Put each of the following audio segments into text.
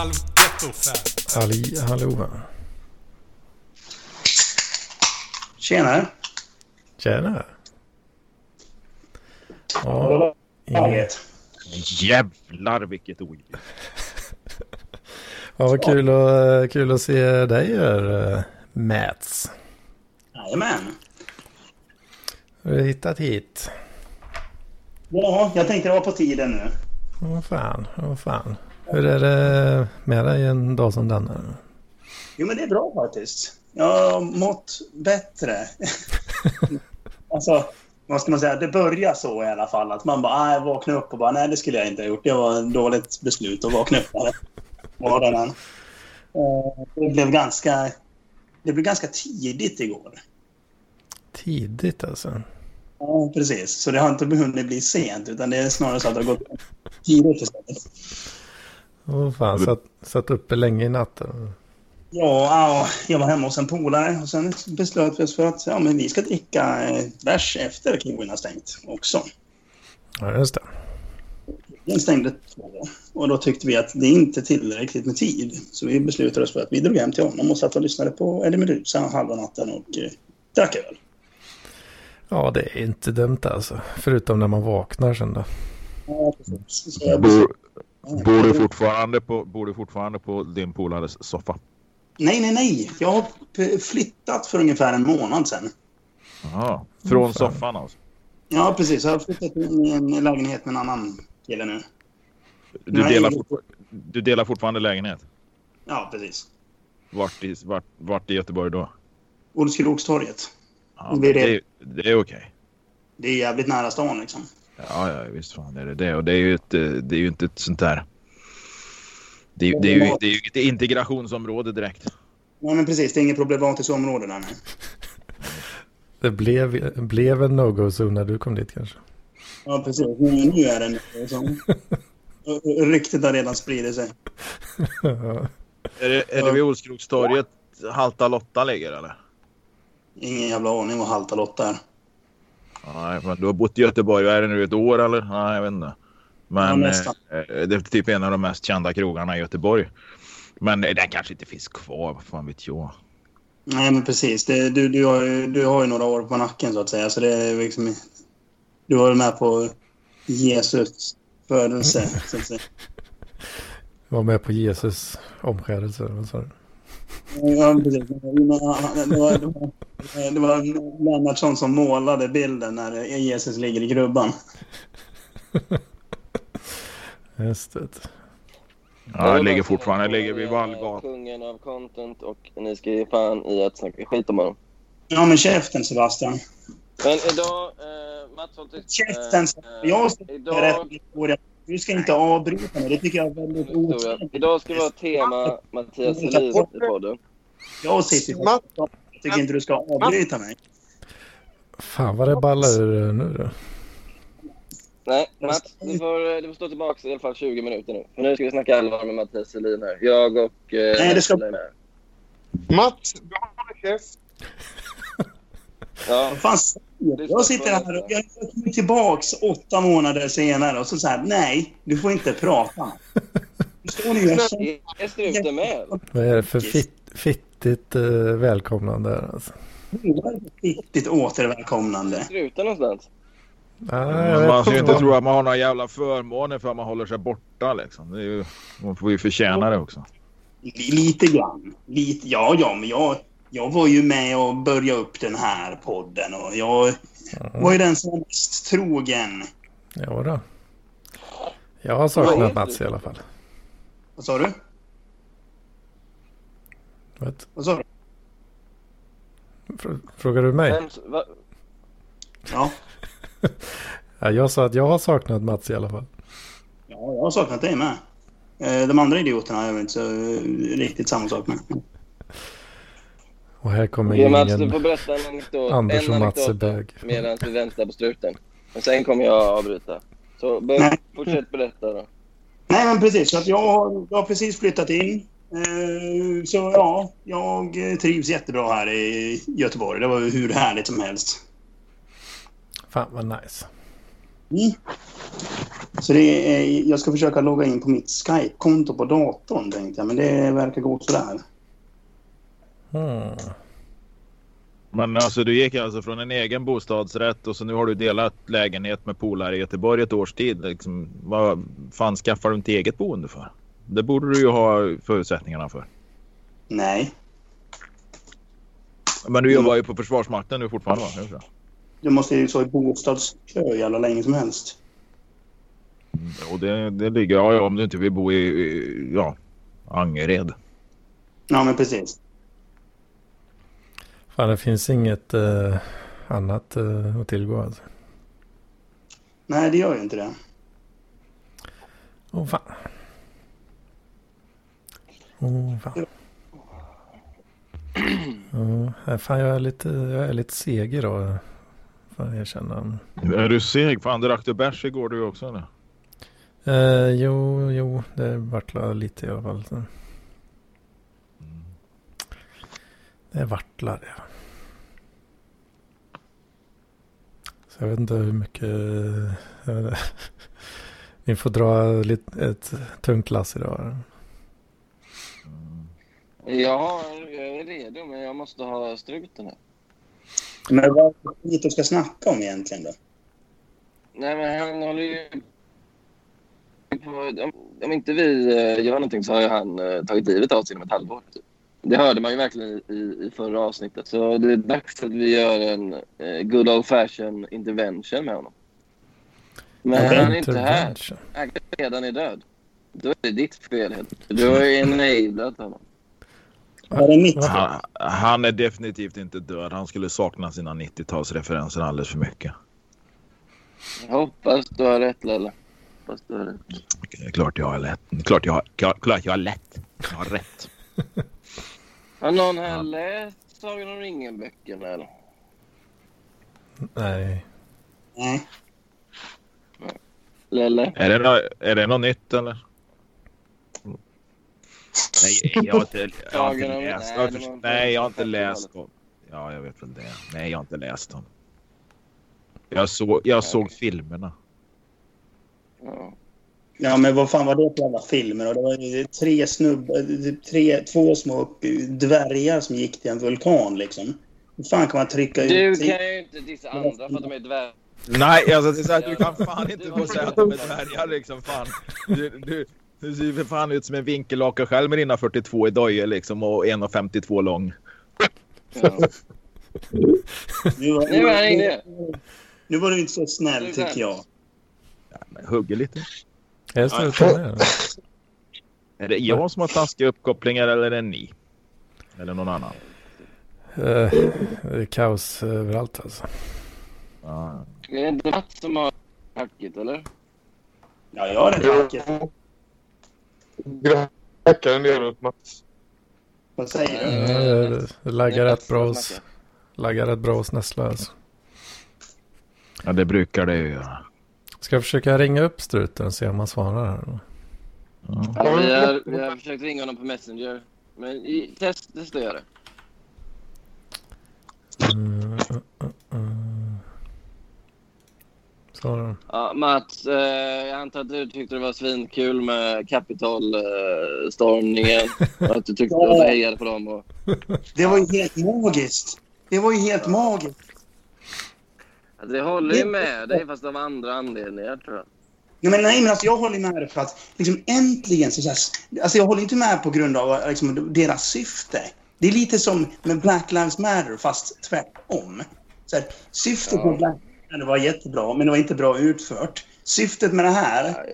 halv getto Ali, hallå. Tjenare. Tjena. Ja, Läget? Jävlar vilket ogill. ja vad kul, att, kul att se dig här, Mats. Jajamän. Har du hittat hit? Ja, jag tänkte det var på tiden nu. Vad fan, vad fan. Hur är det med dig en dag som denna? Jo, men det är bra faktiskt. Jag har mått bättre. alltså, vad ska man säga? Det börjar så i alla fall. Att man bara, ah, vaknar upp och bara, nej det skulle jag inte ha gjort. Det var ett dåligt beslut att vakna upp morgonen. Eh, Det blev ganska... Det blev ganska tidigt igår. Tidigt alltså. Ja, precis. Så det har inte hunnit bli sent, utan det är snarare så att det har gått tidigt istället. Vad fan, satt, satt uppe länge i natten. Ja, ja, jag var hemma hos en polare och sen beslöt vi oss för att ja, men vi ska dricka eh, bärs efter krogen har stängt också. Ja, just det. Den stängde två och då tyckte vi att det inte är tillräckligt med tid. Så vi beslutade oss för att vi drog hem till honom och satt och lyssnade på Eddie Meduza halva natten och eh, drack öl. Ja, det är inte dumt alltså. Förutom när man vaknar sen då. Ja, precis. Så jag Bor, du fortfarande på, bor du fortfarande på din polares soffa? Nej, nej, nej. Jag har flyttat för ungefär en månad sedan. Jaha, från Fan. soffan alltså? Ja, precis. Jag har flyttat in i en lägenhet med en annan kille nu. Du delar, fortfar- du delar fortfarande lägenhet? Ja, precis. Vart i, vart, vart i Göteborg då? Olskerokstorget. Ja, Det är det, det. är, det är okej. Det är jävligt nära stan liksom. Ja, ja, visst fan är det det. Och det är ju, ett, eh, det är ju inte ett sånt där... Det är, det, är ju, det är ju ett integrationsområde direkt. Nej, men precis. Det är inget problematiskt område där. Nej. Det blev, blev en no-go-zon när du kom dit kanske. Ja, precis. Nu, nu är det liksom. Ryktet har redan spridit sig. Ja. Är det, är det vid Olskrokstorget Halta Lotta ligger eller? Ingen jävla aning vad Halta Lotta är. Nej, men du har bott i Göteborg, vad är det nu, ett år eller? Nej, jag vet inte. Ja, Men nästan. eh, det är typ en av de mest kända krogarna i Göteborg. Men eh, den kanske inte finns kvar, vad fan vet jag. Nej, men precis. Det, du, du, har ju, du har ju några år på nacken så att säga. Så det är liksom... Du var med på Jesus födelse. Så att säga. Var med på Jesus omskärelse. Vad sa du? Ja, precis. Det var, det var, det var Lennartsson som målade bilden när Jesus ligger i grubban. Just det. Ja, det ligger fortfarande, det ligger vid Vallgatan. Kungen av content och ni ska ge fan i att snacka skit om honom. Ja, men käften Sebastian. Men idag, eh, Mats har tyckt... Käften! eh, Jag ska idag, rätt historia. Du ska inte avbryta mig. Det tycker jag är väldigt otrevligt. idag ska det vara tema Mattias Selin i podden. Jag sitter. Jag tycker inte du ska avbryta mig. Fan vad det ballar ur nu då. Nej, Mats, du får, du får stå tillbaka i alla fall 20 minuter nu. För nu ska vi snacka allvar med Mattias Selin här. Jag och... Eh, Nej, det ska-. Mats, du håller käft. Ja, Vad fan? Jag sitter här och jag kommer tillbaks åtta månader senare och så säger nej, du får inte prata. Du står ni är struten med? Vad är det för fitt, fittigt eh, välkomnande här alltså? Riktigt återvälkomnande. Är struten någonstans? Jag vet Man ska ju inte tro att man har några jävla förmåner för att man håller sig borta liksom. Det är ju, man får ju förtjäna det också. Lite grann. Lite, ja, ja, men jag, jag var ju med och började upp den här podden och jag var ju den som var mest trogen. Ja, då. Jag har saknat Mats i alla fall. Vad sa du? Vet. Vad sa du? Fr- Frågar du mig? Vem, Ja, Ja, jag sa att jag har saknat Mats i alla fall. ja jag har saknat dig med. Eh, De andra idioterna har jag inte så eh, riktigt samma sak med. Och här kommer Okej, Mats, du får berätta en anekdot. Anders och Mats är bög. medan vi väntar på struten. Men sen kommer jag avbryta. Så bör, fortsätt berätta då. Nej, men precis. Så att jag, har, jag har precis flyttat in. Eh, Så ja, jag trivs jättebra här i Göteborg. Det var ju hur härligt som helst. Fan vad nice. Mm. Så det är, jag ska försöka logga in på mitt Skype-konto på datorn tänkte jag, men det verkar gå sådär. Hmm. Men alltså du gick alltså från en egen bostadsrätt och så nu har du delat lägenhet med polare i Göteborg ett års tid. Liksom, vad fan skaffar du inte eget boende för? Det borde du ju ha förutsättningarna för. Nej, Men du jobbar ju på Försvarsmakten nu fortfarande va? Du måste ju stå i bostadskö jävla länge som helst. Och det, det ligger, ja, ja om du inte vill bo i, i ja, Angered. Ja, men precis. Fan, det finns inget eh, annat eh, att tillgå alltså. Nej, det gör ju inte det. Åh fan. Åh fan. Ja, fan, jag är lite, jag är lite seg idag. Får jag erkänna. Är du seg? Fan drack du bärs igår du också eller? Eh, jo, jo, det vattlar lite i alla fall. Så. Det vattlar ja. Så jag vet inte hur mycket... Vi får dra lite, ett tungt lass idag. Ja, jag är redo, men jag måste ha struten här. Men vad är det du ska snacka om egentligen då? Nej, men han håller ju... på- Om, om inte vi eh, gör någonting så har ju han eh, tagit livet av sig inom ett halvår. Typ. Det hörde man ju verkligen i, i, förra avsnittet. Så det är dags att vi gör en eh, good old fashion intervention med honom. Men han är inte här. Han redan är död. Då är det ditt fel. Du har ju enablat honom. Han, han är definitivt inte död. Han skulle sakna sina 90-talsreferenser alldeles för mycket. Jag hoppas du har rätt, Lelle. Hoppas du har rätt. Klart jag har lätt. Klart jag har, klart, klart jag har lätt. Jag har rätt. Har någon här läst Sagan om ringen-böckerna eller? Nej. Nej. Lelle? Är det, nå- är det något nytt eller? Nej, jag har inte, jag har läst. inte- Nej, jag har inte läst dem. Ja, jag vet väl det. Nej, jag har inte läst dem. Jag såg, jag såg filmerna. Ja. Ja, men vad fan var det för jävla filmer? Och det var ju tre snubbar, tre, två små dvärgar som gick till en vulkan liksom. Hur fan kan man trycka Du ut... kan ju inte dissa andra för att de är dvärgar. Nej, alltså det är så här, du kan fan inte få säga att de är dvärgar liksom. Fan. Du, du, du ser ju för fan ut som en vinkellaka själv med dina 42 i dojor liksom och 1,52 lång. Ja. Nu var, Nu var du inte så snäll tycker jag. Men Hugger lite. Är det struten med? Är det jag som har taskiga uppkopplingar eller är det ni? Eller någon annan? Eh, det är kaos överallt alltså. Ja. Är det inte Mats som har hackigt, eller? Ja, jag har rätt vackert. Grackar en del åt Mats. Vad säger du? Ja, det, det laggar rätt bra hos, laggar rätt bra hos Nessla alltså. ja, det brukar det ju göra. Ska jag försöka ringa upp struten och se om han svarar här? då? Ja. Ja, vi, har, vi har försökt ringa honom på Messenger. Men i, test, testa att göra det. Mm, mm, mm, mm. Så, Ja, Mats, eh, jag antar att du tyckte det var svinkul med Capitol-stormningen. och att du tyckte att du hejade på dem. Och... Det var ju helt magiskt. Det var ju helt magiskt. Det håller ju med dig, fast av andra anledningar, tror jag. Nej, men, nej, men alltså, jag håller med dig för att liksom, äntligen så, så här, alltså, Jag håller inte med på grund av liksom, deras syfte. Det är lite som med Black Lives Matter fast tvärtom. Så här, syftet Ja. med Black Lives Matter var jättebra men det var inte bra utfört. Syftet med det här Ja,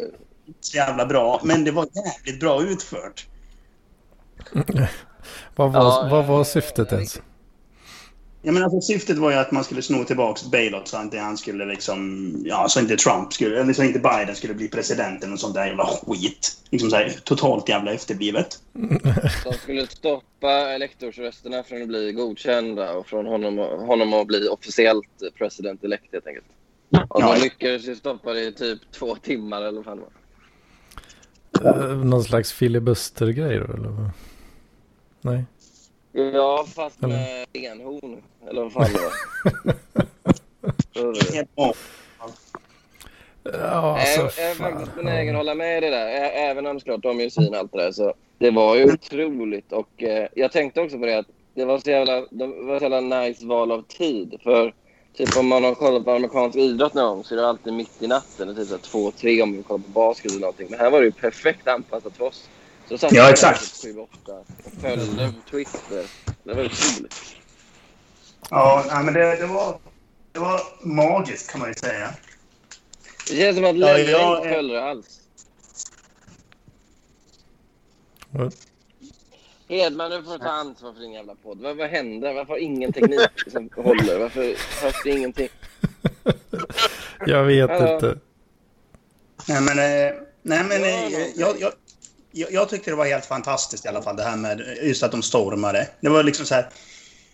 inte så jävla bra men det var jävligt bra utfört. vad, var, Ja, vad var syftet ens? Ja, men alltså, syftet var ju att man skulle sno tillbaka Baylott så att inte han skulle liksom... Ja, så inte Trump skulle... Eller så inte Biden skulle bli presidenten och sånt där jävla skit. Liksom så här, totalt jävla efterblivet. De skulle stoppa elektorsrösterna från att bli godkända och från honom, honom att bli officiellt president elect helt enkelt. Och Ja. de lyckades ju stoppa det i typ två timmar eller vad fan. Eh, någon slags filibuster-grej då? Eller? Nej. Ja, fast med enhorn. Eller vad fan det var. Det. Ja, alltså, jag, jag är faktiskt benägen att hålla med i det där. Även om såklart de gör och allt det där. Så det var ju otroligt. Och eh, jag tänkte också på det att det var så jävla, det var så jävla nice val av tid. För typ om man har kollat på amerikansk idrott någon gång så är det alltid mitt i natten. Typ så här två, tre om vi kollar på basket eller någonting. Men här var det ju perfekt anpassat för oss. Så satt Ja, exakt. där Sju, åtta och följde Twitter. Det var otroligt. Ja, nej, men det, det, var, det var magiskt kan man ju säga. Det känns som att Ja, Lelle jag- inte följde det alls. Ja. Hedman, nu får du ta ansvar för din jävla podd. Vad, vad händer? Varför har ingen teknik som håller? Varför hörs det ingenting? Jag vet Hallå? inte. Nej, men, eh, nej, men Ja, eh, någonting. jag, jag, jag, jag tyckte det var helt fantastiskt i alla fall det här med just att de stormade. Det var liksom så här.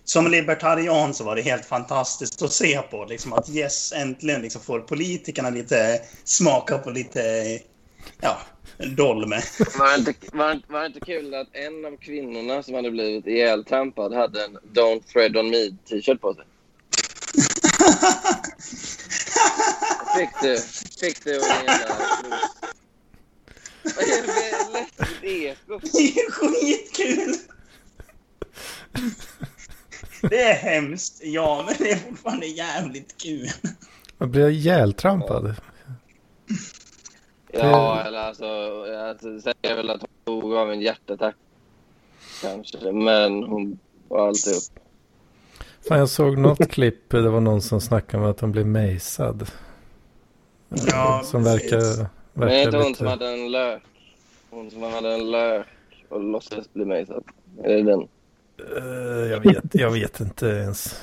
Som libertarian så var det helt fantastiskt att se på. Liksom att yes, äntligen liksom får politikerna lite smaka på lite, ja, dolme. Var det, inte, var, det, var det inte kul att en av kvinnorna som hade blivit ihjältrampad hade en Don't Tread On Me t-shirt på sig? Fick du? Fick du en jävla... Vad är det för läskigt eko? Det är skitkul! Det är hemskt, ja, men det är fortfarande jävligt kul. Jag blir ihjältrampad. Ja, eller alltså... Jag säger väl att hon tog av en hjärtattack. Kanske, men hon var alltid upp. Fan, jag såg något klipp. Det var någon som snackade om att de blev mejsad. Ja, som verkar, Men är inte hon som hade en lök? Hon som hade en lök och låtsades bli mejsad. Är det den? Eh, jag, vet, jag vet inte ens.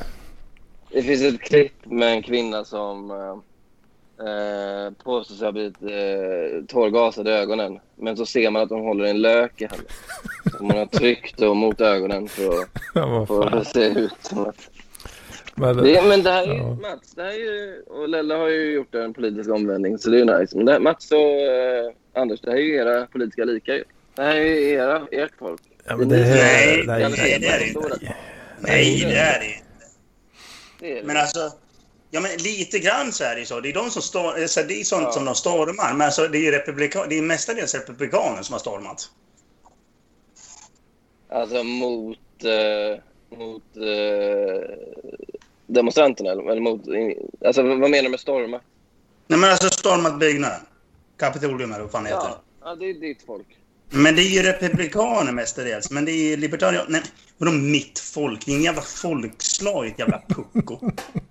Det finns ett klipp med en kvinna som eh, eh, påstår sig ha blivit eh, tårgasad i ögonen. Men så ser man att hon håller en lök i handen. Som hon har tryckt mot ögonen för att Ja, fan. det se ut som att... Men, Det, men det här är Ja. Mats, det här är ju, och Lelle har ju gjort en politisk omvändning så det är ju nice. Men det här, Mats och eh, Anders, det här är ju era politiska lika ju. Det här är ju era, ert folk. ja, men det här... Nej, Nej, nej, det är det nej. Nej, det är det inte. Det är det. Men alltså, ja men lite grann så är det ju så. Det är de som står, så det är sånt Ja. som de stormar. Men alltså, det är ju republika, det är mestadels republikaner som har stormat. Alltså mot, eh, mot eh, demonstranterna eller, mot... Alltså vad menar du med storma? Nej men alltså stormat byggnaden. Kapitolium eller vad fan heter. Ja, ja, det är ditt folk. Men det är ju republikaner mestadels. Men det är ju libertarianer. Nej, vadå mitt folk? Det är en jävla folkslag, ett jävla pucko.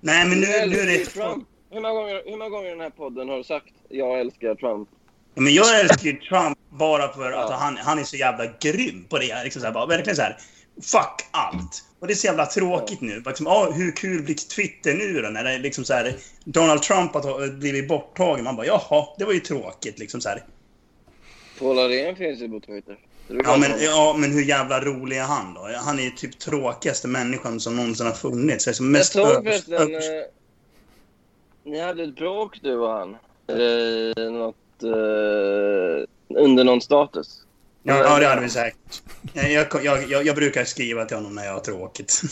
Nej men nu, nu är det. Trump. Hur många, gånger, hur många gånger i den här podden har du sagt jag älskar Trump? Ja, men jag älskar ju Trump bara för att Ja. han, han är så jävla grym på det. Liksom så här, bara, verkligen så här. Fuck allt. Och det är så jävla tråkigt nu. Liksom, ah, hur kul blir Twitter nu då? När det är liksom så här, Donald Trump har blivit borttagen. Man bara jaha, det var ju tråkigt. Liksom så här. Paul Arén finns ju på Twitter. Ja, men, ja, men hur jävla rolig är han då? Han är ju typ tråkigaste människan som någonsin har funnits. Jag mest såg övers- förresten... Eh, ni hade ett bråk du och han. Eh, något, eh, under någon status. Ja, ja, det hade vi säkert. Jag, jag, jag, jag brukar skriva till honom när jag har tråkigt.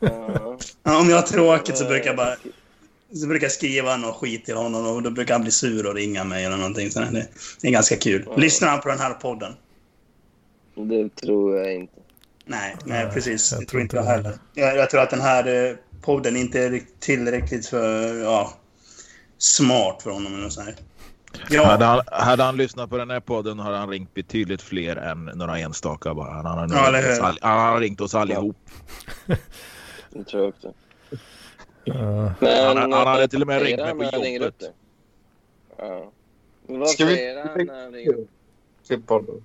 Ja. Om jag har tråkigt så brukar jag bara så brukar jag skriva något skit till honom och då brukar han bli sur och ringa mig eller någonting. Så det, är ganska kul. Lyssnar han på den här podden? Det tror jag inte. Nej, nej precis. jag Det tror inte jag heller. Jag, jag tror att den här eh, podden inte är tillräckligt för ja, smart för honom. Eller så här. Hade, Ja, han, hade han lyssnat på den här podden hade han ringt betydligt fler än några enstaka bara. Han hade, Ja, ringt, oss all, han hade ringt oss allihop. Det tror jag också. Ja, Men, Han- han hade till och med ringt mig på jobbet. Ja. Vad Ska vi- säger han när han ringer upp? Till podden.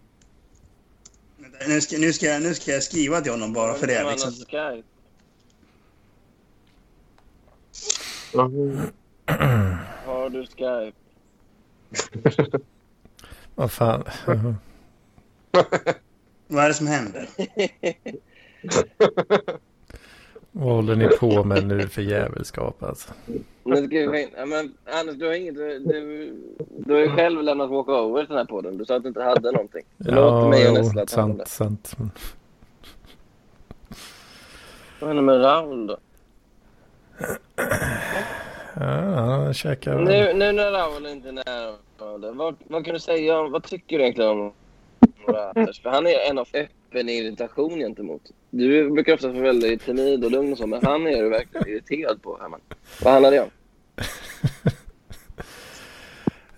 nu, ska, nu, ska, jag- nu ska jag skriva till honom bara för det. Liksom. Ja. Har du Skype? vad fan. Ja. Vad är det som händer? Vad håller ni på med nu för jävelskap alltså? Men ja, men Anders, du har inget... Du, du, har ju själv lämnat walkover till den här podden. Du sa att du inte hade någonting. Så låt mig och Nessla ta sant, sant. Men- Vad händer med Raoul då? Ja, han käkar... Nu, nu när Raul inte är närvarande, vad, vad kan du säga om, vad tycker du egentligen om Anders? För han är en av öppen irritation gentemot. Du brukar ofta vara väldigt timid och lugn och så, men han är du verkligen irriterad på, Herman. Vad handlar det om?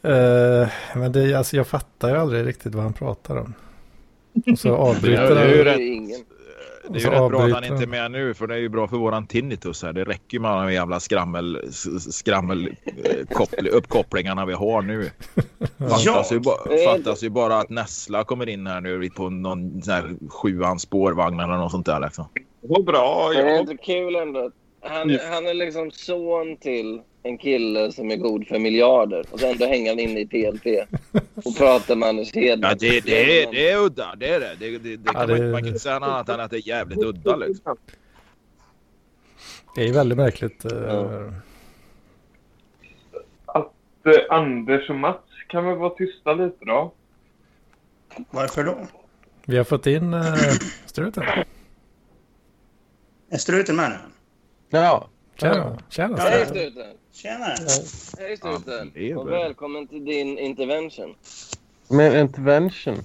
Eh, men det, alltså, jag fattar ju aldrig riktigt vad han pratar om. Och så avbryter det är ju han. rätt-. Det är ju rätt bra att han inte är med nu för det är ju bra för våran tinnitus här. Det räcker ju med de jävla skrammel, skrammel eh, koppl- uppkopplingarna vi har nu. Fattas, Ja. ju, ba, fattas ju bara att Nessla kommer in här nu på någon sån här sjuan spårvagn eller något sånt där liksom. Vad bra. Men det är Ja. inte kul ändå. att Han, han är liksom son till en kille som är god för miljarder och sen ändå hänger han inne i PLP och pratar med Anders Hedman. Ja, det, det, är, det är udda. Det är det. Det, det, det kan Ja, man, det- inte- man kan inte säga något annat än att det är jävligt udda liksom. Det är väldigt märkligt. eh, Ja. Att eh, Anders och Mats kan väl vara tysta lite då? Varför då? Vi har fått in uh, struten. Är struten med nu? Ja. Tjena. Tjena. Ja, Hej struten. Tjenare! Hej struten! Och välkommen till din intervention. Men intervention?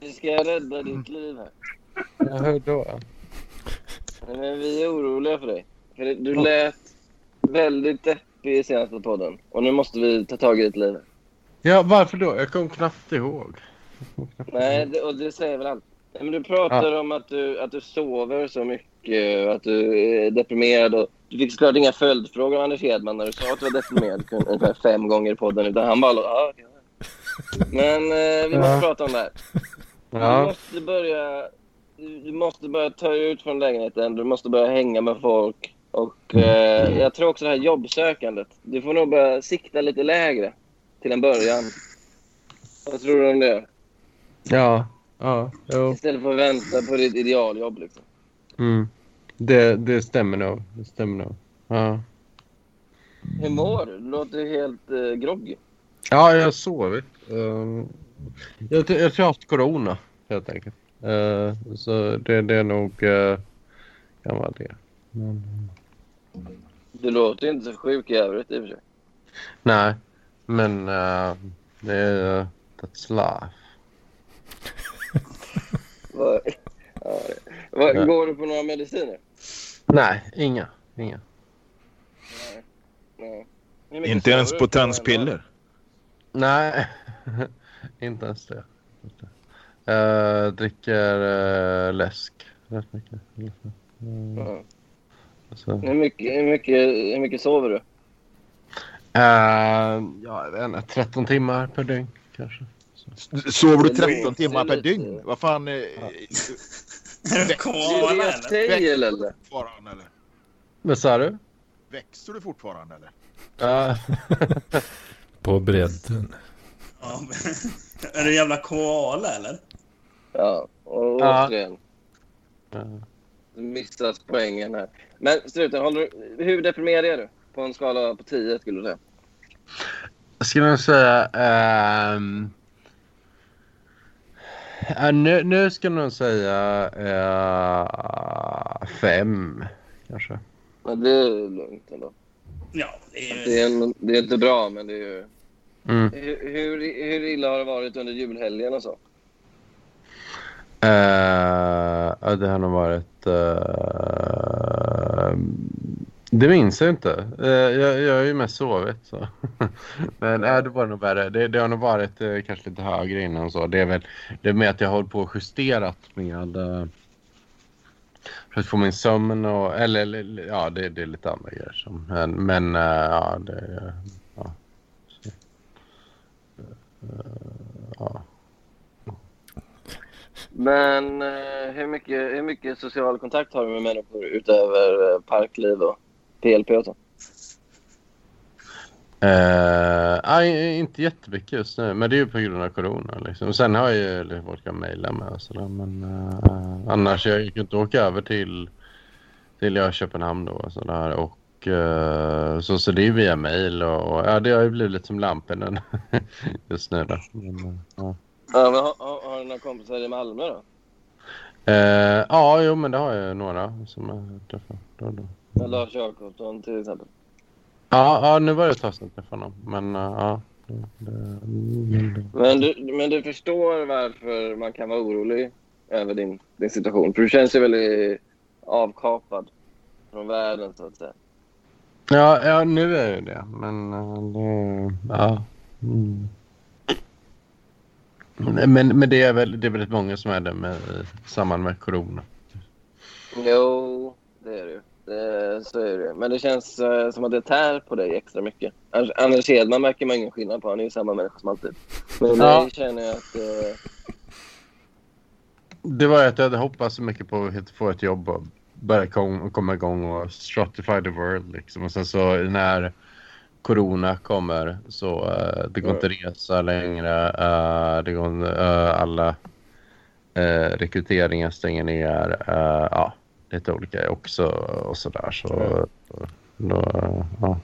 Vi ska rädda ditt liv här. Ja, hur då? Men vi är oroliga för dig. För du lät väldigt deppig i senaste podden. Och nu måste vi ta tag i ditt liv. Ja, varför då? Jag kom knappt ihåg. Nej, det, och det säger väl allt. Men du pratar om att du, att du sover så mycket och att du är deprimerad. Och du fick såklart inga följdfrågor av Anders Hedman när du sa att du var deprimerad ungefär fem gånger i podden. Utan han bara ja, okej. Men eh, vi måste Ja. prata om det här. Du Ja. måste börja... Du du måste börja ta dig ut från lägenheten. Du måste börja hänga med folk. Och eh, jag tror också det här jobbsökandet. Du får nog börja sikta lite lägre till en början. Vad tror du om det? Ja. Ja. Jo. Istället för att vänta på ditt idealjobb. Liksom. Mm. Det, det stämmer nog. Det stämmer nog. Ja. Hur mår du? Du låter helt eh, groggy. Ja, jag har sovit. Um, jag, jag tror jag har haft corona, helt enkelt. Uh, så det, det är nog... Uh, kan vara det. Men, Du låter inte så sjuk i övrigt i och för sig. nej, men uh, det är... Uh, that's life. Ja. Går du på några mediciner? Nej, inga. Inga. Nej. Mycket Inte ens potenspiller. Nej, inte ens det. Jag dricker uh, läsk rätt mycket. Mm, Ja. så. Hur, mycket, hur, mycket, hur mycket sover du? Eh, ja, jag vet inte, 13 timmar per dygn kanske. Sover du Det 13 låter timmar per dygn? Vad fan? Är du koala eller? eller? Fortfarande eller? Vad sa du? Växer du fortfarande eller? Ja. På bredden. Ja, men- är du en jävla koala eller? Ja, och återigen. Ja. Du missas poängen här. Men struten, håller du, hur deprimerad är du? På en skala på 10 skulle du säga. Jag skulle nog säga... ehm, ja, nu, nu ska jag nog säga eh, fem, kanske. Men det är lugnt ändå. Ja, det är ju... Det är, det är inte bra, men det är ju... Mm. Hur, hur, hur illa har det varit under julhelgen och så? Ja, det har nog varit... eh, det minns jag inte. Eh, jag, jag har ju mest sovit. Så. Men äh, det var nog värre. Det, det har nog varit eh, kanske lite högre innan. Så. Det är väl det är med att jag har hållit på och justerat med... Uh, för att få min sömn och... Eller, eller ja, det, det är lite andra grejer. Som, men men eh, ja, det... Ja. Så. Eh, ja. Men eh, hur, mycket, hur mycket social kontakt har du med människor utöver eh, parkliv och PLP och så? Eh, nej, inte jättemycket just nu, men det är ju på grund av corona. Liksom. Och Sen har jag ju lite folk jag mejlar med och sådär, men eh, annars jag gick inte åka över till, till jag Köpenhamn då och sådär. Och, eh, så, så det är via mejl och, och ja, det har ju blivit lite som lampen just nu då. Men, ja. Ja, men har, har, har du några kompisar i Malmö då? Eh, ja, jo men det har jag några som jag träffar då och då. Lars Jakobsson till exempel. Ja, ja, nu var det ett tag sedan jag träffade honom. Men uh, ja. Men du, men du förstår varför man kan vara orolig över din, din situation? För du känns ju väldigt avkapad från världen, så att säga. ja, ja, nu är det det. Men uh, det, ja. Mm. Men, men det är väl det är väldigt många som är det med, i samband med corona. Jo, det är det ju. Det, så är det. Men det känns eh, som att det tär på dig extra mycket. Anders- Hedman märker man ingen skillnad på. Han är ju samma människa som alltid. Men Ja. dig känner jag att... Eh, Det var att jag hade hoppats så mycket på att få ett jobb och börja kom, komma igång och stratify the world. Liksom. Och sen så när corona kommer så uh, det går inte att resa längre. eh, det går, uh, alla uh, rekryteringar stänger ner. Uh, ja, lite olika också och sådär. Så, så då, ja,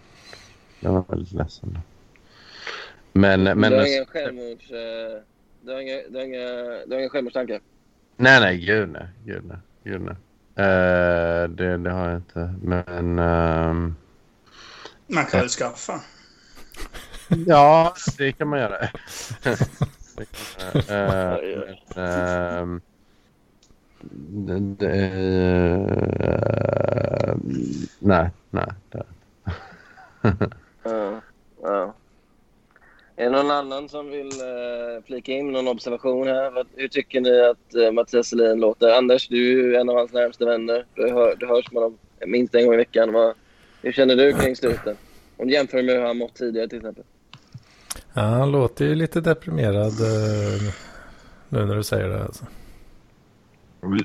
jag var väldigt ledsen. Men, men du har ingen självmords... Eh, du har inga, du har inga, du har inga självmordstankar? Nej, nej, gud nej. Gud nej. Gud, nej. Eh, det, det har jag inte. Men... ehm, Man kan väl skaffa. ja, det kan man göra. det kan man göra. Eh, nej, nej. Ja. Är det någon annan som vill eh, flika in någon observation här? Hur tycker ni att eh, Mattias Selin låter? Anders, du är ju en av hans närmaste vänner. Du, hör, du hörs med honom minst en gång i veckan. Vad, hur känner du kring slutet? Om du jämför med hur han mått tidigare till exempel. Ja, han låter ju lite deprimerad eh, nu när du säger det. Alltså.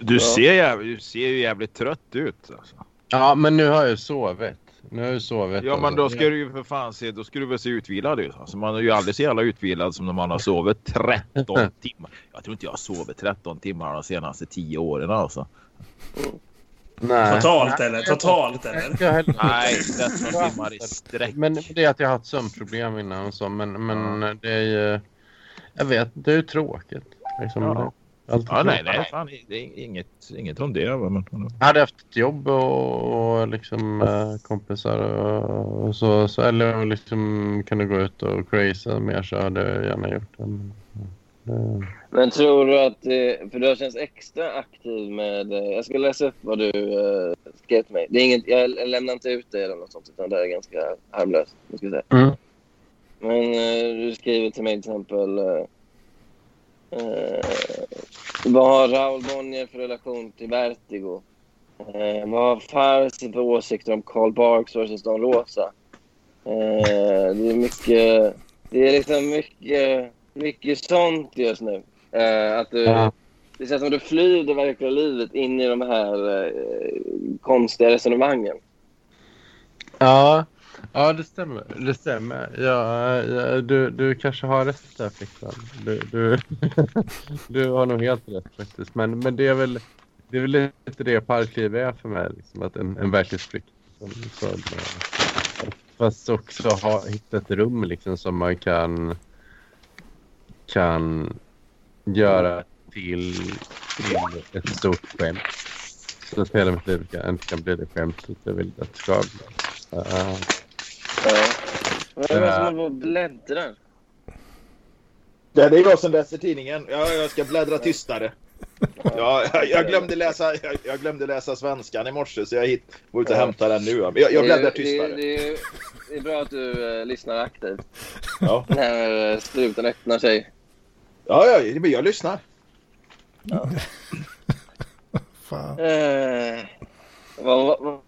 Du, ser jävligt, du ser ju jävligt trött ut. Alltså. Ja, men nu har jag ju sovit. Nu har jag sovit. Ja men då ska du ju för fan se, då ska du väl se utvilad ut. Alltså, man är ju aldrig så jävla utvilad som när man har sovit 13 timmar. Jag tror inte jag har sovit 13 timmar de senaste 10 åren alltså. Nej. Totalt eller? Totalt eller? Nej, 13 timmar i sträck. Men det är att jag har haft sömnproblem innan och så. Men, men det är ju... Jag vet, det är ju tråkigt. Liksom, Ja. Allt Ja, nej, nej, fan, det är inget, inget om det. Men, Jag hade haft ett jobb och, och liksom eh, kompisar och, och så, så. Eller liksom kunde gå ut och crazy mer så hade jag gärna gjort det. Men, det. Men tror du att... Eh, för du har känts extra aktiv med... Eh, jag ska läsa upp vad du eh, skrev till mig. Det är inget, jag lämnar inte ut det eller något sånt, utan det är ganska harmlöst. Ska säga. Mm. Men eh, du skriver till mig till exempel... Eh, vad har Raoul Bonnier för relation till Vertigo? Eh, vad har Farsi för åsikter om Karl Barks versus Don Rosa? Eh, det är mycket... Det är liksom mycket, mycket sånt just nu. Att du, Ja. Det känns som att du flyr det verkliga livet in i de här konstiga resonemangen. Ja, ja, det stämmer. Det stämmer. Ja, ja, du, du kanske har rätt där, Flickan. Du, du, du har nog helt rätt faktiskt. Men, men det, är väl, det är väl lite det parkliv är för mig. Liksom, att en, en verklighetsflykt. Som, som, fast också ha, hitta ett rum liksom, som man kan, kan göra till, till ett stort skämt. Så att hela mitt liv kan, inte kan bli det skämtet jag vill att det ska bli. Uh, Ja. Vad är det som på och bläddrar? Det är jag som läser tidningen. Ja, jag ska bläddra tystare. Ja, jag, jag, glömde läsa, jag, jag glömde läsa svenskan i morse så jag hit, var ute och Ja. hämtade den nu. Men Jag, jag bläddrar Det är- tystare. Det, det, är- det är bra att du eh, lyssnar aktivt Ja, när eh, struten öppnar sig. ja, ja men jag lyssnar. Fan. Eh, vad, vad,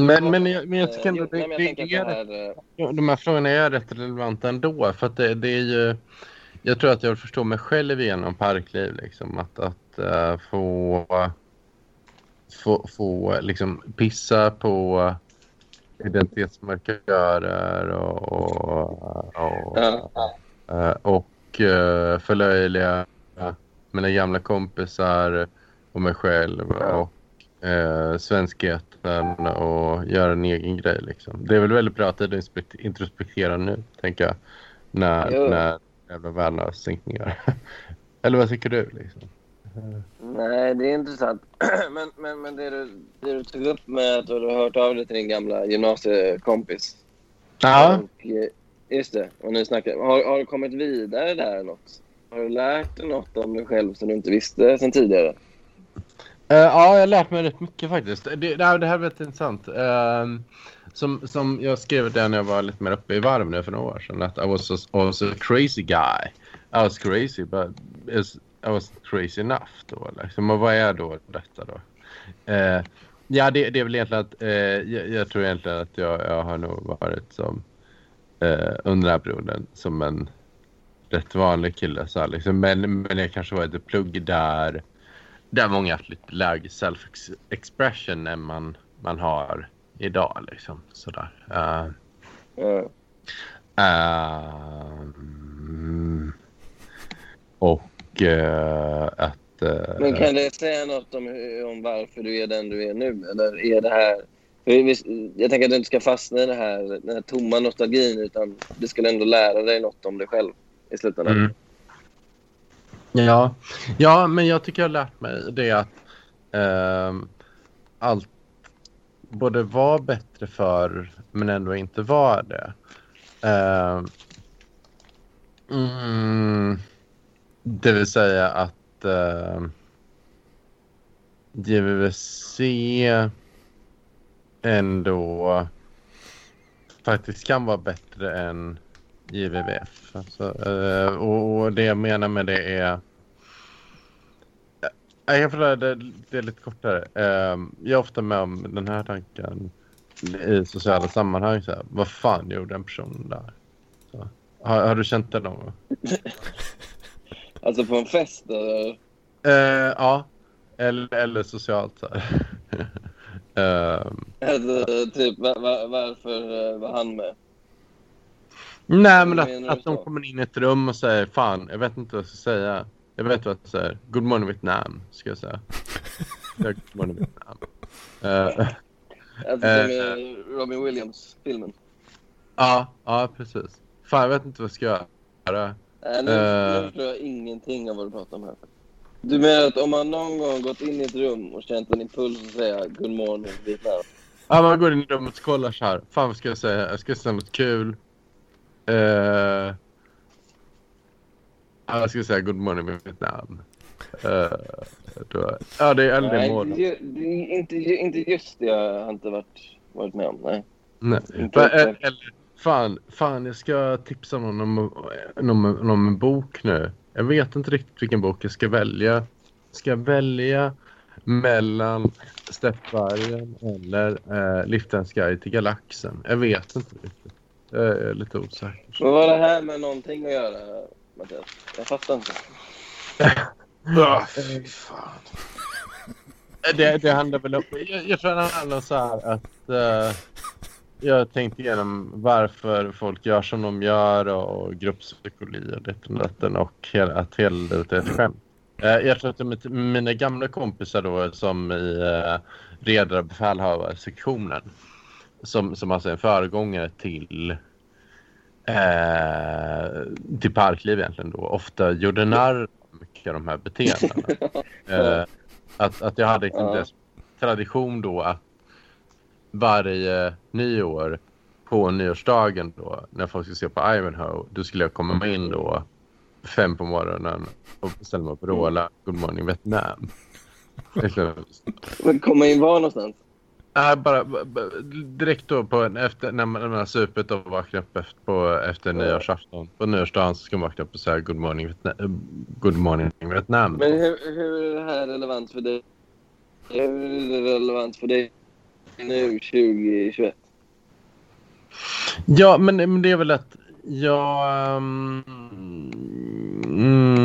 men, men, jag, men jag tycker eh, ändå jo, det, det, är det eh, ja, de här frågorna är rätt relevanta ändå. För det, det är ju... Jag tror att jag förstår mig själv genom parkliv. Liksom, att att eh, få, få, få liksom, pissa på identitetsmarkörer och, och, och, Ja. eh, och eh, förlöjliga mina gamla kompisar och mig själv och eh, svenskheten och göra en egen grej. Liksom. Det är väl väldigt bra att introspekt- introspektera nu, tänker jag, när, Jo. när jävla ner. Eller vad tycker du? Liksom? Nej, det är intressant. men men, men det, du, det du tog upp med att du har hört av dig till din gamla gymnasiekompis. Ja. Eh, just det. Och nu snackar, har, har du kommit vidare där något? Har du lärt dig något om dig själv som du inte visste sen tidigare? Uh, ja, jag har lärt mig rätt mycket faktiskt. Det, det, här- det här är väldigt intressant. Uh, som, som jag skrev det när jag var lite mer uppe i varv nu för några år sedan. Att I was a, I was a crazy guy. I was crazy but I was crazy enough då. Liksom. Och vad är då detta då? Uh, ja, det, det är väl egentligen att eh, jag, jag tror egentligen att jag, jag har nog varit som under den här perioden som en rätt vanlig kille. Så här, liksom. men, men jag kanske var ett plugg där där många haft lite lägre self-expression än man, man har idag. Liksom. Sådär. Uh, Ja. ehm, och eh, att... eh, Men kan det säga något om, om varför du är den du är nu? Eller är det här... Jag tänker att du inte ska fastna i det här, den här tomma nostalgin utan du skulle ändå lära dig något om dig själv i slutändan. Mm. Ja. ja, men jag tycker jag har lärt mig det att eh, allt både var bättre för men ändå inte var det. Eh, mm, det vill säga att ehm, uh, JVC ändå faktiskt kan vara bättre än JVVF. Alltså, eh, och, och det jag menar med det är... Jag kan förklara det, det är lite kortare. Eh, jag är ofta med om den här tanken i sociala sammanhang. Så här, vad fan gjorde en person där? Så. Har, har du känt det någon gång? Alltså på en fest? Eller? Eh, ja, eller, eller socialt. Så här. Ehm, Alltså, typ, var, var, varför eh, var han med? Nej, men att, att de kommer in i ett rum och säger fan, jag vet inte vad jag ska säga. Jag vet vad jag säger. Good morning Vietnam, ska jag säga. Good morning Vietnam. Eh, Alltså Eh, som i Robin Williams-filmen. ja, ja, precis. Fan, jag vet inte vad jag ska göra. Nej, nu, Eh. nu förstår jag ingenting av vad du pratar om här. Du menar att om man någon gång gått in i ett rum och känt en impuls att säga good morning Vietnam. Ja, man går in i rummet och kollar så här. Fan, vad ska jag säga? Jag ska säga något kul. Eh, ja, jag ska säga good morning Vietnam. Uh, då, ja, det är Nej, mål. inte, inte just det jag har inte varit, varit med om. Nej. Nej. Inte Va- exakt. Eller, fan, fan, jag ska tipsa någon om, om, om, en bok nu. Jag vet inte riktigt vilken bok jag ska välja. Ska jag välja mellan Steppvargen eller eh, Liftens guide till galaxen? Jag vet inte riktigt. Jag är lite osäker. Vad har det här med någonting att göra, Mattias? Jag fattar inte. Fy fan. Det, det handlar väl om... Jag, jag tror det handlar så här att... eh, jag tänkte igenom varför folk gör som de gör och grupppsykologi och ditten och datten och hela, att hela livet är ett skämt. Eh, jag tror att mina gamla kompisar då som i uh, redare befälhavarsektionen som, som alltså är en föregångare till eh, till parkliv egentligen då ofta gjorde narr mycket av de här beteendena. Eh, att, att jag hade liksom Ja. dess tradition då att varje nyår på nyårsdagen då när folk skulle se på Ivanhoe då skulle jag komma in då fem på morgonen och ställa mig och råla Good morning Vietnam. Liksom, Men komma in var någonstans? Nej, bara, direkt då på en, efter, när man, när man har supit och vaknat upp efter, på, efter nyårsafton. På nyårsdagen så ska man vakna upp och säga good morning Vietnam. Good morning Vietnam. Men hur, hur är det här relevant för dig? Hur är det relevant för dig nu 2021? Ja, men, men det är väl att jag... Um, mm,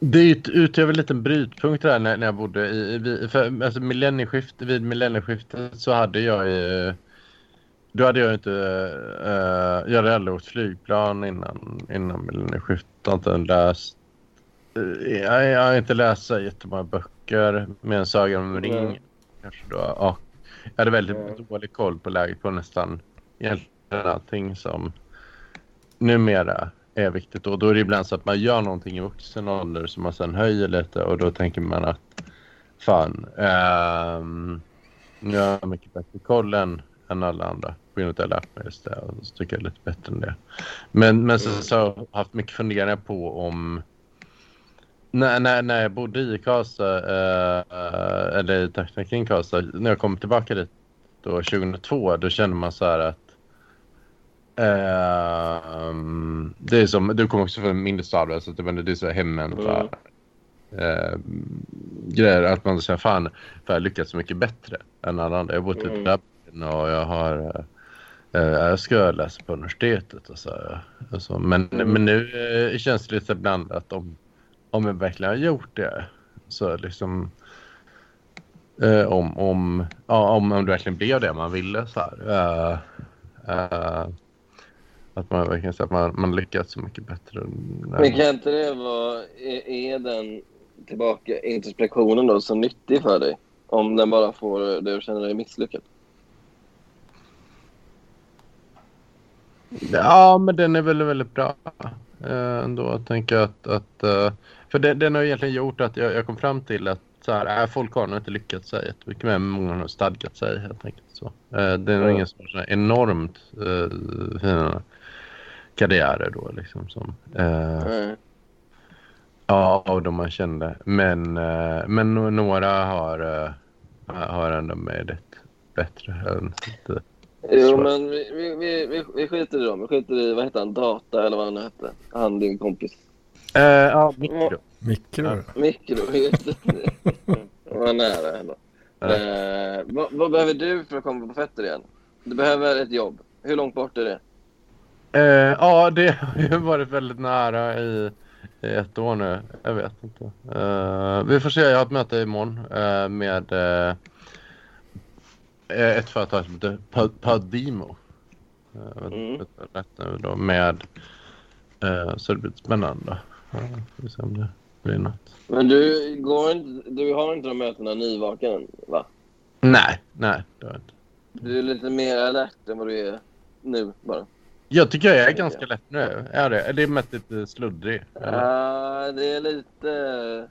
det ut- utgör en brytpunkt där när, när jag bodde i... för, alltså millennieskiftet, vid millennieskiftet så hade jag ju... Då hade jag inte... Uh, jag hade aldrig åkt flygplan innan, innan millennieskiftet. Jag inte läst... eh, jag, jag har inte läst så jättemånga böcker med en Sagan om ringen. Nej. Kanske då. Och jag hade väldigt Ja. dålig koll på läget på nästan egentligen allting som numera är viktigt. Och då är det ibland så att man gör någonting i vuxen ålder som man sen höjer lite och då tänker man att fan, ehm, jag har mycket bättre koll än, än alla andra på grund av att jag har lärt mig just det och så tycker jag lite bättre än det. Men, men sen så har jag haft mycket funderingar på om när, när, när jag bodde i Karlstad, eh, eller i trakten kring Karlstad, när jag kom tillbaka dit då 2002, då kände man så här att ehm, det är som, du kommer också från mindre stad, så att det, är så hemmen för eh, grejer, att man säger fan, för jag har lyckats så mycket bättre än alla andra. Jag har bott i Mm. Dublin och jag har eh, jag ska läsa på universitetet och så. Och så. Men, Mm. men nu eh, känns det lite blandat om, om jag verkligen har gjort det. Så liksom om, om, ja, om, om det verkligen blev det man ville så här. Eh, att man verkligen så att man, man lyckats så mycket bättre. Men kan inte det vara... Är, är den tillbaka introspektionen då så nyttig för dig? Om den bara får dig att känna dig misslyckad? Ja, men den är väldigt, väldigt bra. Eh, ändå att tänka att... att eh, för den, den har egentligen gjort att jag, jag kom fram till att så här, äh, folk har nog inte lyckats sig jättemycket med, många har stadgat sig helt enkelt. Så. Eh, det är nog Ja. ingen som såna enormt eh, fina karriärer då liksom. Som, eh, Nej. ja, av de man kände. Men, eh, men några har, eh, har ändå med det bättre. än det. Jo, men vi, vi, vi, vi, skiter i dem. Vi skiter i, vad heter han, Data eller vad han hette. Han din kompis. Eh, ja, mikro. Mikro. Mikro, just det. Vad nära ändå. Eh, vad, vad behöver du för att komma på fötter igen? Du behöver ett jobb. Hur långt bort är det? Eh, ja, det har ju varit väldigt nära i, i ett år nu. Jag vet inte. Eh, vi får se. Jag har ett möte imorgon uh, med uh, ett företag som heter Pod- Podimo. Uh, Mm. inte rätt nu då, med uh, så det blir spännande. Uh, vi får se om det blir något. Men du, går inte, du har inte de mötena nyvaken, va? Nej, nej, det har jag inte. Du är lite mer alert än vad du är nu bara. Jag tycker jag är ganska lätt nu. Är det? Det är mest lite sluddrig. eller? Ja, det är lite...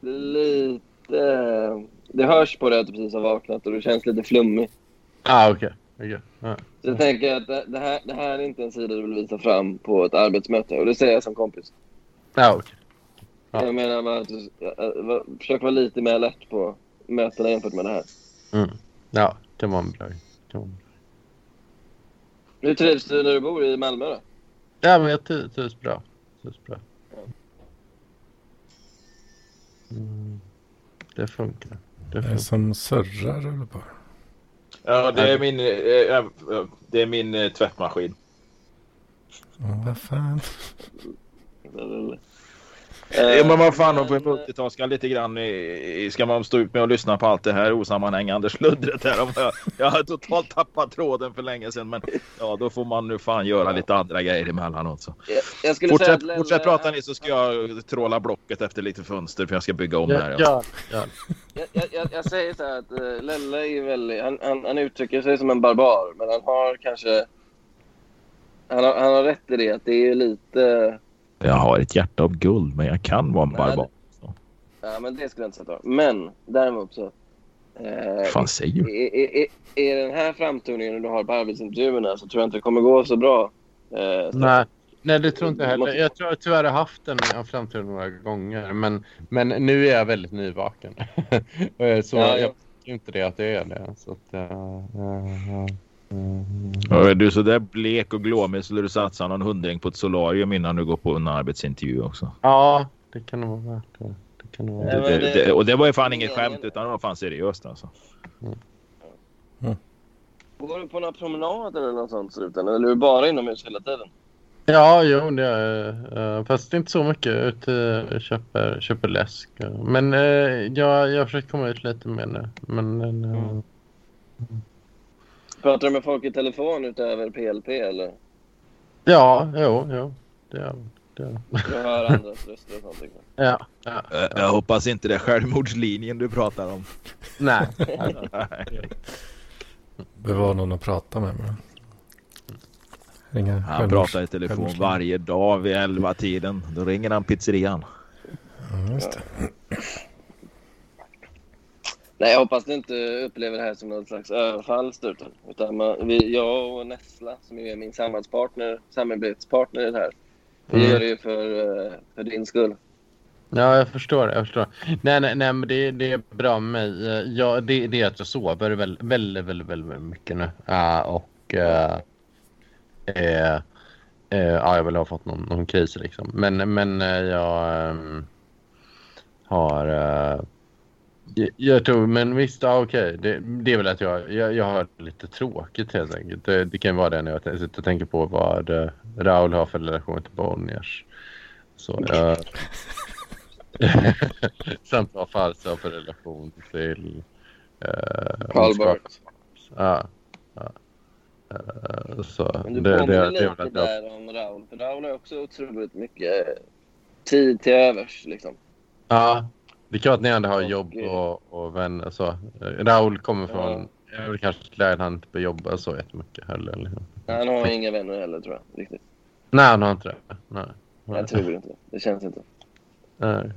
Det lite... Det hörs på dig att du precis har vaknat och du känns lite flummig. Ah, okej. Okej. Ja. Så jag tänker att det, det, här, det här är inte en sida du vill visa fram på ett arbetsmöte. Och det säger jag som kompis. Ah, okej. Ja. Jag menar bara att du försök vara lite mer alert på mötena jämfört med det här. Mm. Ja, det var en bra. Det var en bra. Hur trivs du när du bor i Malmö då? Ja, men jag trivs bra. Trivs bra. Mm. Det funkar. Det Det är som surrar eller bara. Ja, det är min, eh, det är min eh, tvättmaskin. Ja, vad fan. Ja, men vad fan, Eh, de får multitaska lite grann. i- Ska man stå ut med att lyssna på allt det här osammanhängande sluddret här? Jag, jag har totalt tappat tråden för länge sedan. Men ja, då får man nu fan göra lite andra grejer emellanåt. Så. Jag, jag Fortsätt, Lelle- fortsätt prata ni så ska jag tråla blocket efter lite fönster för jag ska bygga om här. Ja, Ja. ja, ja. Jag, jag, säger så här att uh, Lelle är väldigt... Han, han, han uttrycker sig som en barbar, men han har kanske... Han har, han har rätt i det, att det är lite... Jag har ett hjärta av guld men jag kan vara en barbar. Ja, men det skulle jag inte säga. Men däremot så... eh, fan säger du? är, är, är den här framtoningen du har på arbetsintervjuerna så tror jag inte det kommer gå så bra. Eh, Nej. Nej, det tror inte jag heller. Jag tror jag tyvärr har haft den i framtiden några gånger. Men, men nu är jag väldigt nyvaken. Så Ja, ja. jag tycker inte det att det är det. Så att, ja, ja, ja, ja. Ja, Är du så där blek och glåmig skulle du satsa någon hundring på ett solarium innan du går på en arbetsintervju också. ja, det kan nog vara värt det. det, kan vara värt Det, det, det- och det var ju fan inget skämt utan det var fan seriöst alltså. Går du på några promenader eller något sånt slutändan? Eller är du bara inomhus hela tiden? Ja, jo, det är uh, Fast inte så mycket. Ut, uh, köper, köper läsk. Men uh, jag, jag har försökt komma ut lite mer nu. Men, uh, Pratar du med folk i telefon utöver PLP eller? ja, jo, jo. Det är det. Är. Du hör andras röster och sånt? Liksom. Ja, ja. Jag, jag hoppas inte det är självmordslinjen du pratar om. Nej. Behöver ha någon att prata med. Men... Ringa Han pratar i telefon varje dag vid elva tiden. Då ringer han pizzerian. Ja, just det. Nej, jag hoppas du inte upplever det här som något slags överfall, Sturten. Utan man, vi, jag och Nessla, som är min samarbetspartner, samarbetspartner i det här, vi Mm. gör det ju för, eh, för din skull. Ja, jag förstår. Jag förstår. Nej, nej, nej men det, det är bra med mig. Eh, Ja, det, det är att jag sover väldigt, väldigt, väldigt, väldigt mycket nu. Ja, och... eh, eh, eh, ja, jag vill ha fått någon, någon kris liksom. Men, men jag ehm, har... eh, jag, tror, men visst, ja, okej. Det, det är väl att jag, jag, jag har lite tråkigt helt enkelt. Det, det kan vara det när jag sitter och tänker på vad eh, Raul har för relation till Bonniers. Så jag... Samt vad Falsa har för relation till... Uh, Karlberg. Ja. ja. Eh, så Men du det, det, påminner det, det lite jag... där om Raul. För Raul har också otroligt mycket tid till övers. Liksom. Ja, det kan vara att ni ändå har Och, jobb eh, och, och vänner. Så. Eh, Raul kommer Ja. från... Jag är väl kanske att han inte behöver jobba så jättemycket heller. Liksom. Han har inga vänner heller, tror jag. Riktigt. Nej, han har inte det. Nej. Nej. Jag tror inte det. Känns inte. Nej.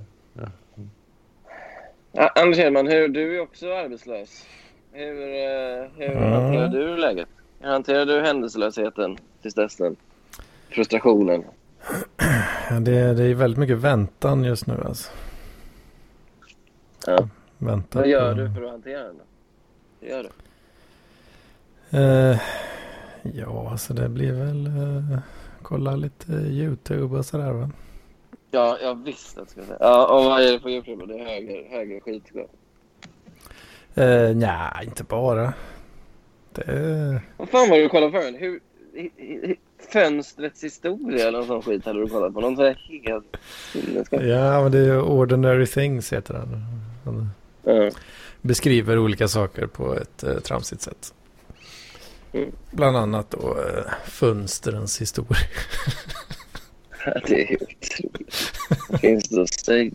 Ja, Anders Hedman, hur, du är också arbetslös. Hur, eh, hur Mm. hanterar du läget? Hur hanterar du händelselösheten till stressen? Frustrationen? Ja, det, det är väldigt mycket väntan just nu alltså. Ja. Vänta Vad gör på- du för att hantera den? då? Vad gör du? Eh, ja, alltså det blir väl eh, kolla lite YouTube och sådär va. Ja, jag visste att jag skulle säga. Ja, och vad är det på YouTube? Det är höger, höger skit. då. Eh, nja, inte bara. Det. Vad fan var det du kollade på? Hur, fönstrets historia eller någon sån skit hade du kollat på? Någon sån här helt. Ja, men det är Ordinary Things heter den. Han Ja. beskriver olika saker på ett eh, tramsigt sätt. Mm. Bland annat då eh, fönstrens historia. Det är helt otroligt. Finns det att säga?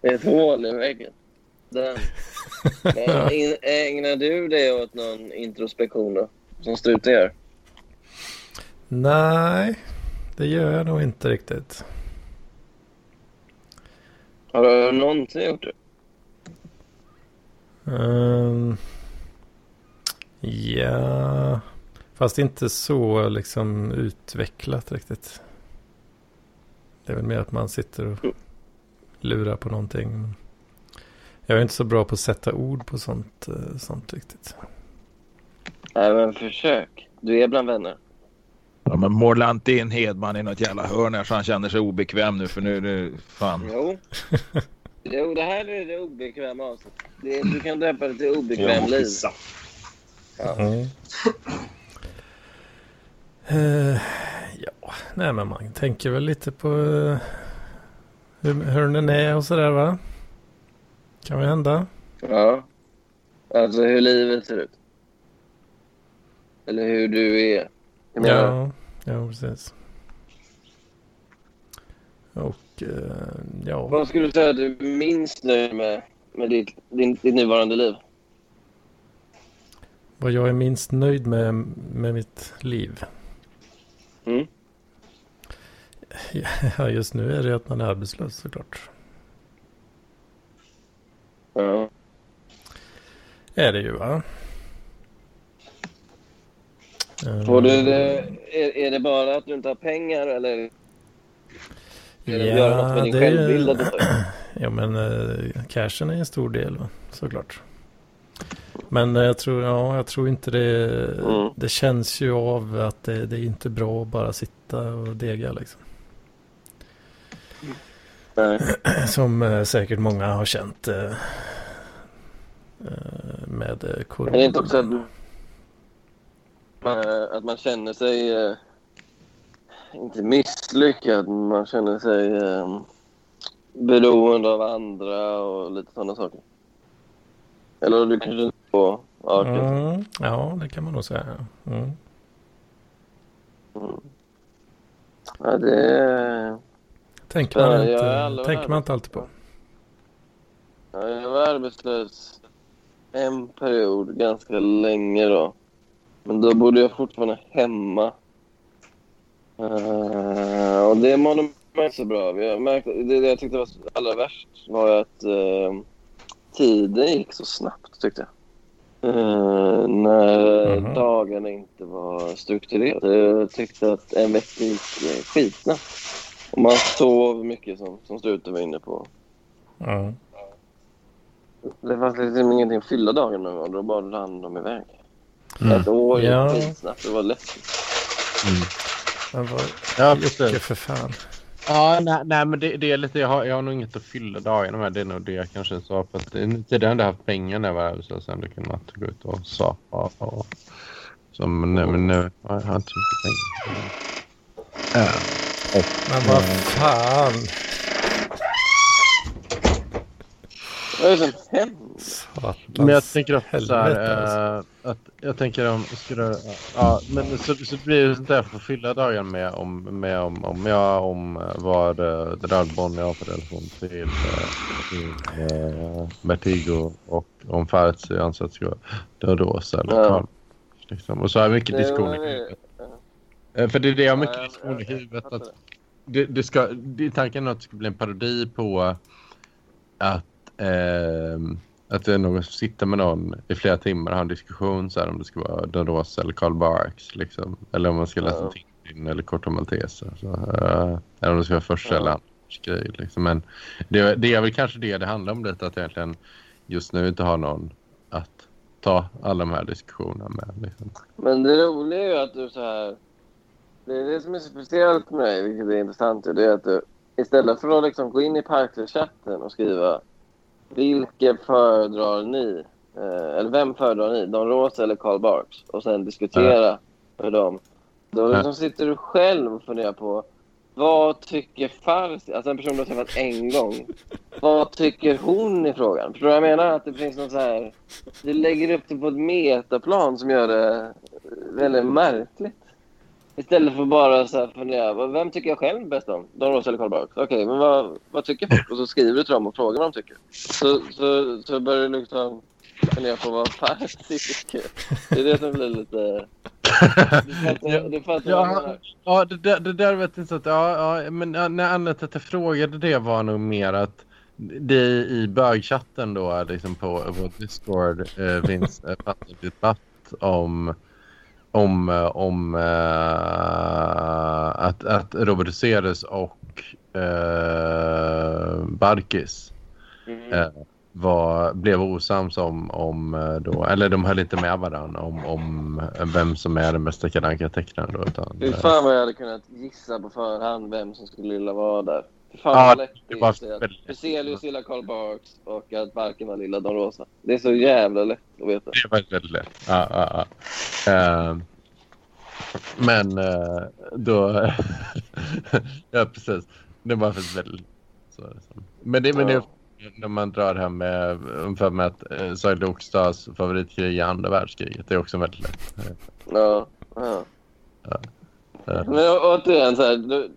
Det är ett hål i väggen. Den. Men ägnar du det åt någon introspektion då? Som Strute gör? Nej, det gör jag nog inte riktigt. Har du någonsin gjort det? Ehm, ja, fast inte så liksom utvecklat riktigt. Det är väl mer att man sitter och lurar på någonting. Jag är inte så bra på att sätta ord på sånt, eh, sånt riktigt. Nej, men försök. Du är bland vänner. Ja, men måla inte in Hedman i något jävla hörn här så han känner sig obekväm nu för nu är det fan. Jo. Jo, det här är det obekväma avsnittet. Det- Du kan döpa det till Jag obekväm måste liv. pissa. Mm. Eh, ja, nej men man tänker väl lite på eh, hur, hur den är och sådär va? Kan väl hända. Ja. Alltså hur livet ser ut. Eller hur du är. Ja, ja precis. Och eh, ja, Vad skulle du säga att du minst nöjd med, med ditt, din, ditt nuvarande liv? vad jag är minst nöjd med med mitt liv. Mm. Ja, just nu är det att man är arbetslös såklart. Ja. Är det ju va? Eh, Får du det, är, är det bara att du inte har pengar eller är det att göra något med din det är- självbild? tar? Ja men eh, cashen är en stor del såklart. Men eh, jag tror, ja, jag tror inte det, Mm. det känns ju av att det, det är inte bra att bara sitta och dega liksom. Nej. Som eh, säkert många har känt eh, eh, med eh, corona. Är det inte också att man, att man känner sig eh, inte misslyckad, men man känner sig eh, beroende av andra och lite sådana saker? Eller du kanske inte på arken? Mm, ja, det kan man nog säga. Mm. Mm. Ja, det... Tänker man, Ja, inte, tänker man inte alltid på. Ja, jag var arbetslös en period ganska länge då. Men då bodde jag fortfarande hemma. Eh, och det mådde man inte så bra av. Det, det jag tyckte var allra värst var att eh, tiden gick så snabbt tyckte jag. Eh, när Mhm. dagarna inte var strukturerade. Jag tyckte att en vecka gick skitsnabbt. Och man sov mycket som, som Struten var inne på. Ja. Det fanns liksom ingenting att fylla dagen med och då bara rann de iväg. Mm. Ett år gick skitsnabbt. Det var lätt. Men vad... Ja, precis. för fan. Ja, nej, nej men det, det är lite, jag har, jag har nog inget att fylla dagarna med. Det är nog det jag kanske sa. För att det- tidigare hade jag haft pengar när jag var arbetslös. Sen hade jag kunnat gå ut och sapa. Och, så, men, nu- men nu har jag inte så mycket pengar. Ja. Men vad fan. Vad är det som händer? Men jag tänker också så här, eh, att jag tänker om, du, ja, men så, så blir det sånt där för att fylla dagen med om, med om, om jag, om eh, vad uh, Dragbon jag har för relation till, uh, Vertigo och om Farts att det ska vara Dödås eller Ja. Karl. Liksom. Och så har jag mycket Det diskussioner i huvudet. För det är det jag har mycket Ja, diskussioner i jag- huvudet. Att det, det ska, det, tanken är att det ska bli en parodi på att, att det är någon som sitter med någon i flera timmar och har en diskussion så här, om det ska vara Don Rosa eller Karl Barks. Liksom. Eller om man ska läsa Ja. Tintin eller Corto Maltese. Så, eh, eller om det ska vara första Ja. eller andra grej. Liksom. Men det, det är väl kanske det det handlar om lite. Att egentligen just nu inte har någon att ta alla de här diskussionerna med. Liksom. Men det roliga är ju att du så här... Det är det som är så speciellt med dig, vilket är intressant. Det är att du istället för att liksom gå in i Parkley-chatten och skriva vilken föredrar ni? Eh, eller vem föredrar ni? Don Rosa eller Karl Barks? Och sen diskutera för dem. Då liksom sitter du själv och funderar på vad tycker Farsi? Alltså en person du har träffat en gång. Vad tycker hon i frågan? Förstår du vad jag menar? Att det finns något så här... Du lägger upp det på ett metaplan som gör det väldigt märkligt. Istället för bara så här fundera, vem tycker jag själv bäst om? Don Rosa eller Karl Barks? Okej, men vad, vad tycker folk? Och så skriver du till dem och frågar vad de tycker. Så, så, så börjar du liksom fundera på vad Farsi tycker. Det är det som blir lite... Du fattar, du fattar Ja, ja det, där, det där vet jag inte. så Att, ja, ja, men ja, när anledningen till att jag frågade det var nog mer att det i bögchatten då liksom på vår Discord eh, finns eh, fatt en debatt om om, eh, om eh, att, att Robert Ceres och eh, Barkis Mm. eh, var, blev osams om, om då, eller de höll inte med varandra om, om vem som är den bästa Kalle tecknaren då. Utan, Fy fan vad jag hade kunnat gissa på förhand vem som skulle vilja vara där. Fan Ja, det det var är väldigt- Hyselius gillar Karl Barks och att Barken var lilla Don Rosa. Det är så jävla lätt att veta. Det var väldigt lätt. Ja, ja, ja. Eh, men eh, då... ja, precis. Det var faktiskt väldigt... Så, så. Men det, men det Ja. när man drar här med ungefär med att eh, Said Oxtas favoritkrig i andra världskriget. Det är också väldigt lätt. Ja. ja. Eh, Men återigen, så här, du,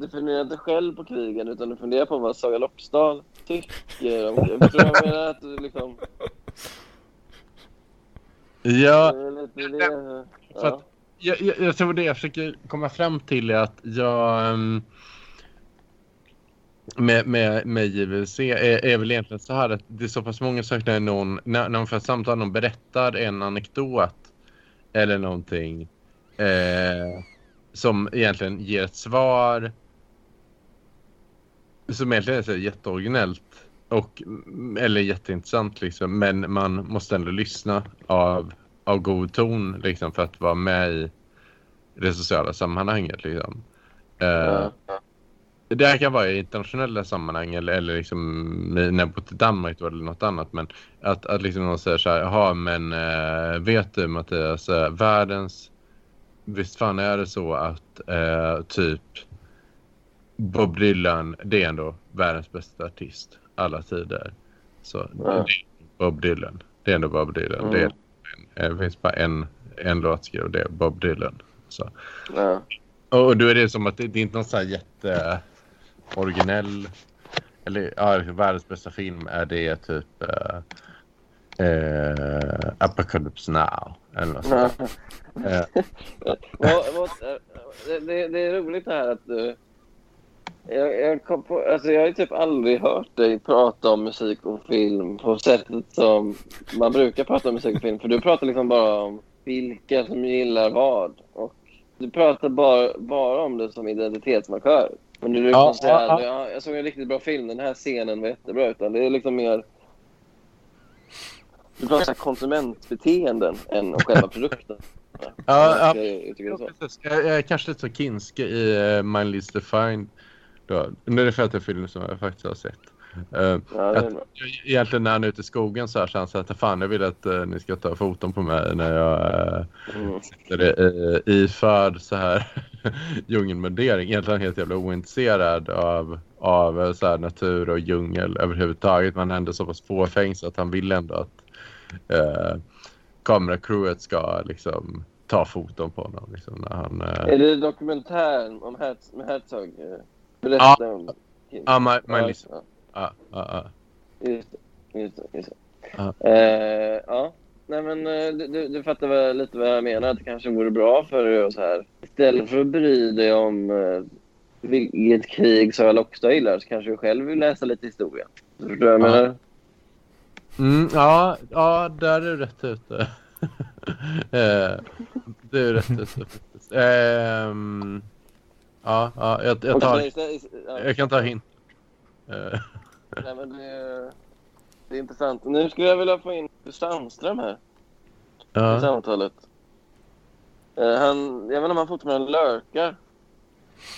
du funderar inte själv på krigen utan du funderar på vad Saga Loppsdal tycker om krigen. Förstår du vad jag menar? Att du liksom... ja, det det- För att- jag, jag, jag tror det jag försöker komma fram till är att jag ehm, med, med, med JVC är, är väl egentligen så här att det är så pass många saker när någon, när, när man får ett samtal, någon berättar en anekdot eller någonting eh, som egentligen ger ett svar som egentligen är så jätteoriginellt och, eller jätteintressant liksom, men man måste ändå lyssna av av god ton liksom, för att vara med i det sociala sammanhanget. Liksom. Ja. Det här kan vara i internationella sammanhang eller, eller liksom när jag bott i Danmark eller något annat. Men att, att liksom någon säger så här, jaha men eh, vet du Mattias, eh, världens, visst fan är det så att eh, typ Bob Dylan, det är ändå världens bästa artist alla tider. Så är Bob Dylan. Det är ändå Bob Dylan. Mm. Det, är det finns bara en, en låt skriven och det är Bob Dylan. Så. Ja. Och, då är det som att det, det är inte någon så här jätte originell eller ja, världens bästa film är det typ eh, Eh, Apocalypse Now. Eller något sånt. Eh, Vad- vad- eh, det, det, det är roligt här att du... Jag, jag, kom på, alltså jag har ju typ aldrig hört dig prata om musik och film på sättet som man brukar prata om musik och film. För du pratar liksom bara om vilka som gillar vad. Och du pratar bara, bara om det som identitetsmarkör. Men du Ja, ja, säga, ja, ja. jag såg en riktigt bra film, den här scenen var jättebra. Utan det är liksom mer... Du pratar så här konsumentbeteenden än om själva produkten. Ja, ja. Jag, jag det är jag, jag är kanske lite så kinske i uh, My List Defined. Då. Nu är det för att det är en film som jag faktiskt har sett. Eh, Ja, det är att, egentligen när han är ute i skogen så här så han säger att fan jag vill att eh, ni ska ta foton på mig när jag uh, Mm. sitter i, iförd så här djungelmundering. Egentligen helt jävla ointresserad av, av eh, så här natur och djungel överhuvudtaget. Men ändå så pass fåfäng så att han vill ändå att uh, kameracrewet ska liksom ta foton på honom. Liksom, när han, eh, Är det dokumentären om Herzog? eh, Berätta om... Ja, my, my Ja, list. ja, Ja, ja, ja. just det. Just det, just det. Ja. Eh, ja. Nej, men eh, du, du, du fattar väl lite vad jag menar. Att det kanske vore bra för dig så här. Istället för att bry dig om eh, vilket krig Sara Lockstad gillar så kanske du själv vill läsa lite historia. Du förstår vad jag Ja. menar? Mm, ja, ja, där är du rätt ute. eh, det är rätt ute faktiskt. Ehm, ja, ja, jag, jag, tar, jag kan ta hint. Eh, Nej, men det, är- det är intressant. Nu skulle jag vilja få in Sandström här. i ja. samtalet. Eh, han, jag vet inte om han fortfarande lurkar.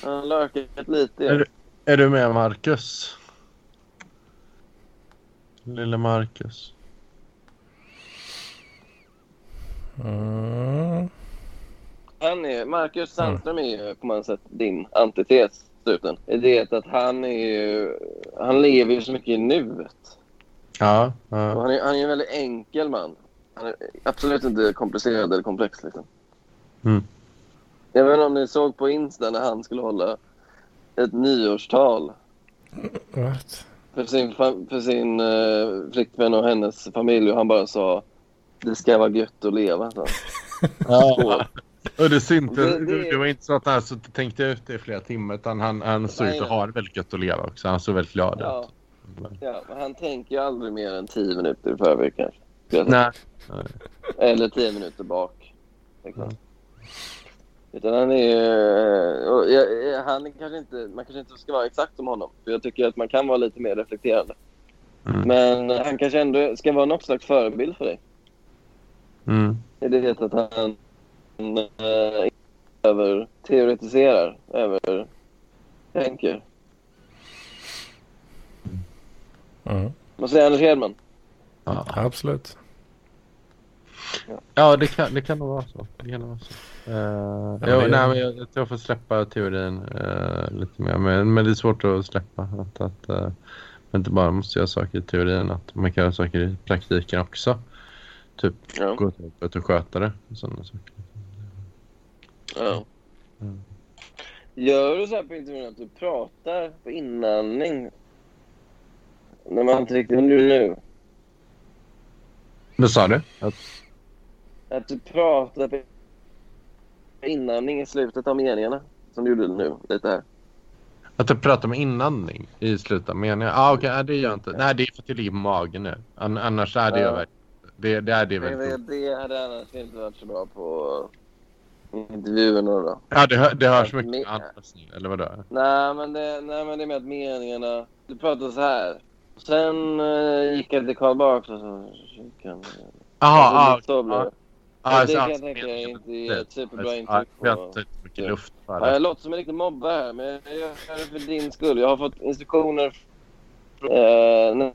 Han har lurkat lite. Är, är du med Marcus? Lille Marcus. Mm. Han är, Marcus Sandström är ju på många sätt din antites. Sluten. Det att han är ju, han lever ju så mycket i nuet. Ja, Och ja. han är, han är en väldigt enkel man. Han är absolut inte komplicerad eller komplex liksom. Mm. Jag vet inte om ni såg på Insta när han skulle hålla ett nyårstal What? För sin, för sin uh, flickvän och hennes familj och han bara sa det ska vara gött att leva. Så. ja. Och det syntes, Det- det, det- var inte så att han så tänkte ut det i flera timmar utan han, han såg ut att ha det väldigt gött att leva också. Han såg väldigt glad Ja, ut. ja, men han tänker ju aldrig mer än tio minuter i förväg kanske. Nej. Eller tio minuter bak. Liksom. Utan han är... och jag- jag- Han är kanske inte, man kanske inte ska vara exakt som honom. För jag tycker att man kan vara lite mer reflekterande. Mm. Men han kanske ändå ska vara något slags förebild för dig. Mm. I det att han äh, över teoretiserar, över tänker. Mm. Vad säger Anders Hedman? Ja. Absolut. Ja, det kan, det kan nog vara så. Det kan nog vara så. Uh, Ja, det- nej, men jag, jag tror jag får släppa teorin eh, lite mer. Men, men det är svårt att släppa. Att, att, eh, man inte bara måste göra saker i teorin. Att man kan göra saker i praktiken också. Typ Ja. gå till jobbet och sköta det. och Sådana saker. Ja. Mm. Gör du så här på intervjun att du pratar på inandning? När man inte riktigt... Nu. Vad sa du? Att, Att du pratar på inandning i slutet av meningarna. Som du gjorde nu, lite här. att jag pratar med inandning i slutet av meningen? Ah, okej, nej, det gör jag inte. Nej, det är för att jag ligger på magen nu. An, annars är det Ja. jag verkligen. Det, det är det Det, väldigt det, det hade annars inte varit så bra på intervjuerna då. Ja, det, hör, det hörs mycket annat nu, eller vadå? Nej men, det, nej, men det är med att meningarna... Du pratar så här. Sen uh, gick jag till Karl Barks och så... Jaha, Alltså, ja. Blev det. Ja, kan jag tänka meningen- inte superbra Ja, intryck har på. inte så mycket luft Ja, jag låter som en riktig mobbare här, men jag gör det för din skull. Jag har fått instruktioner från eh,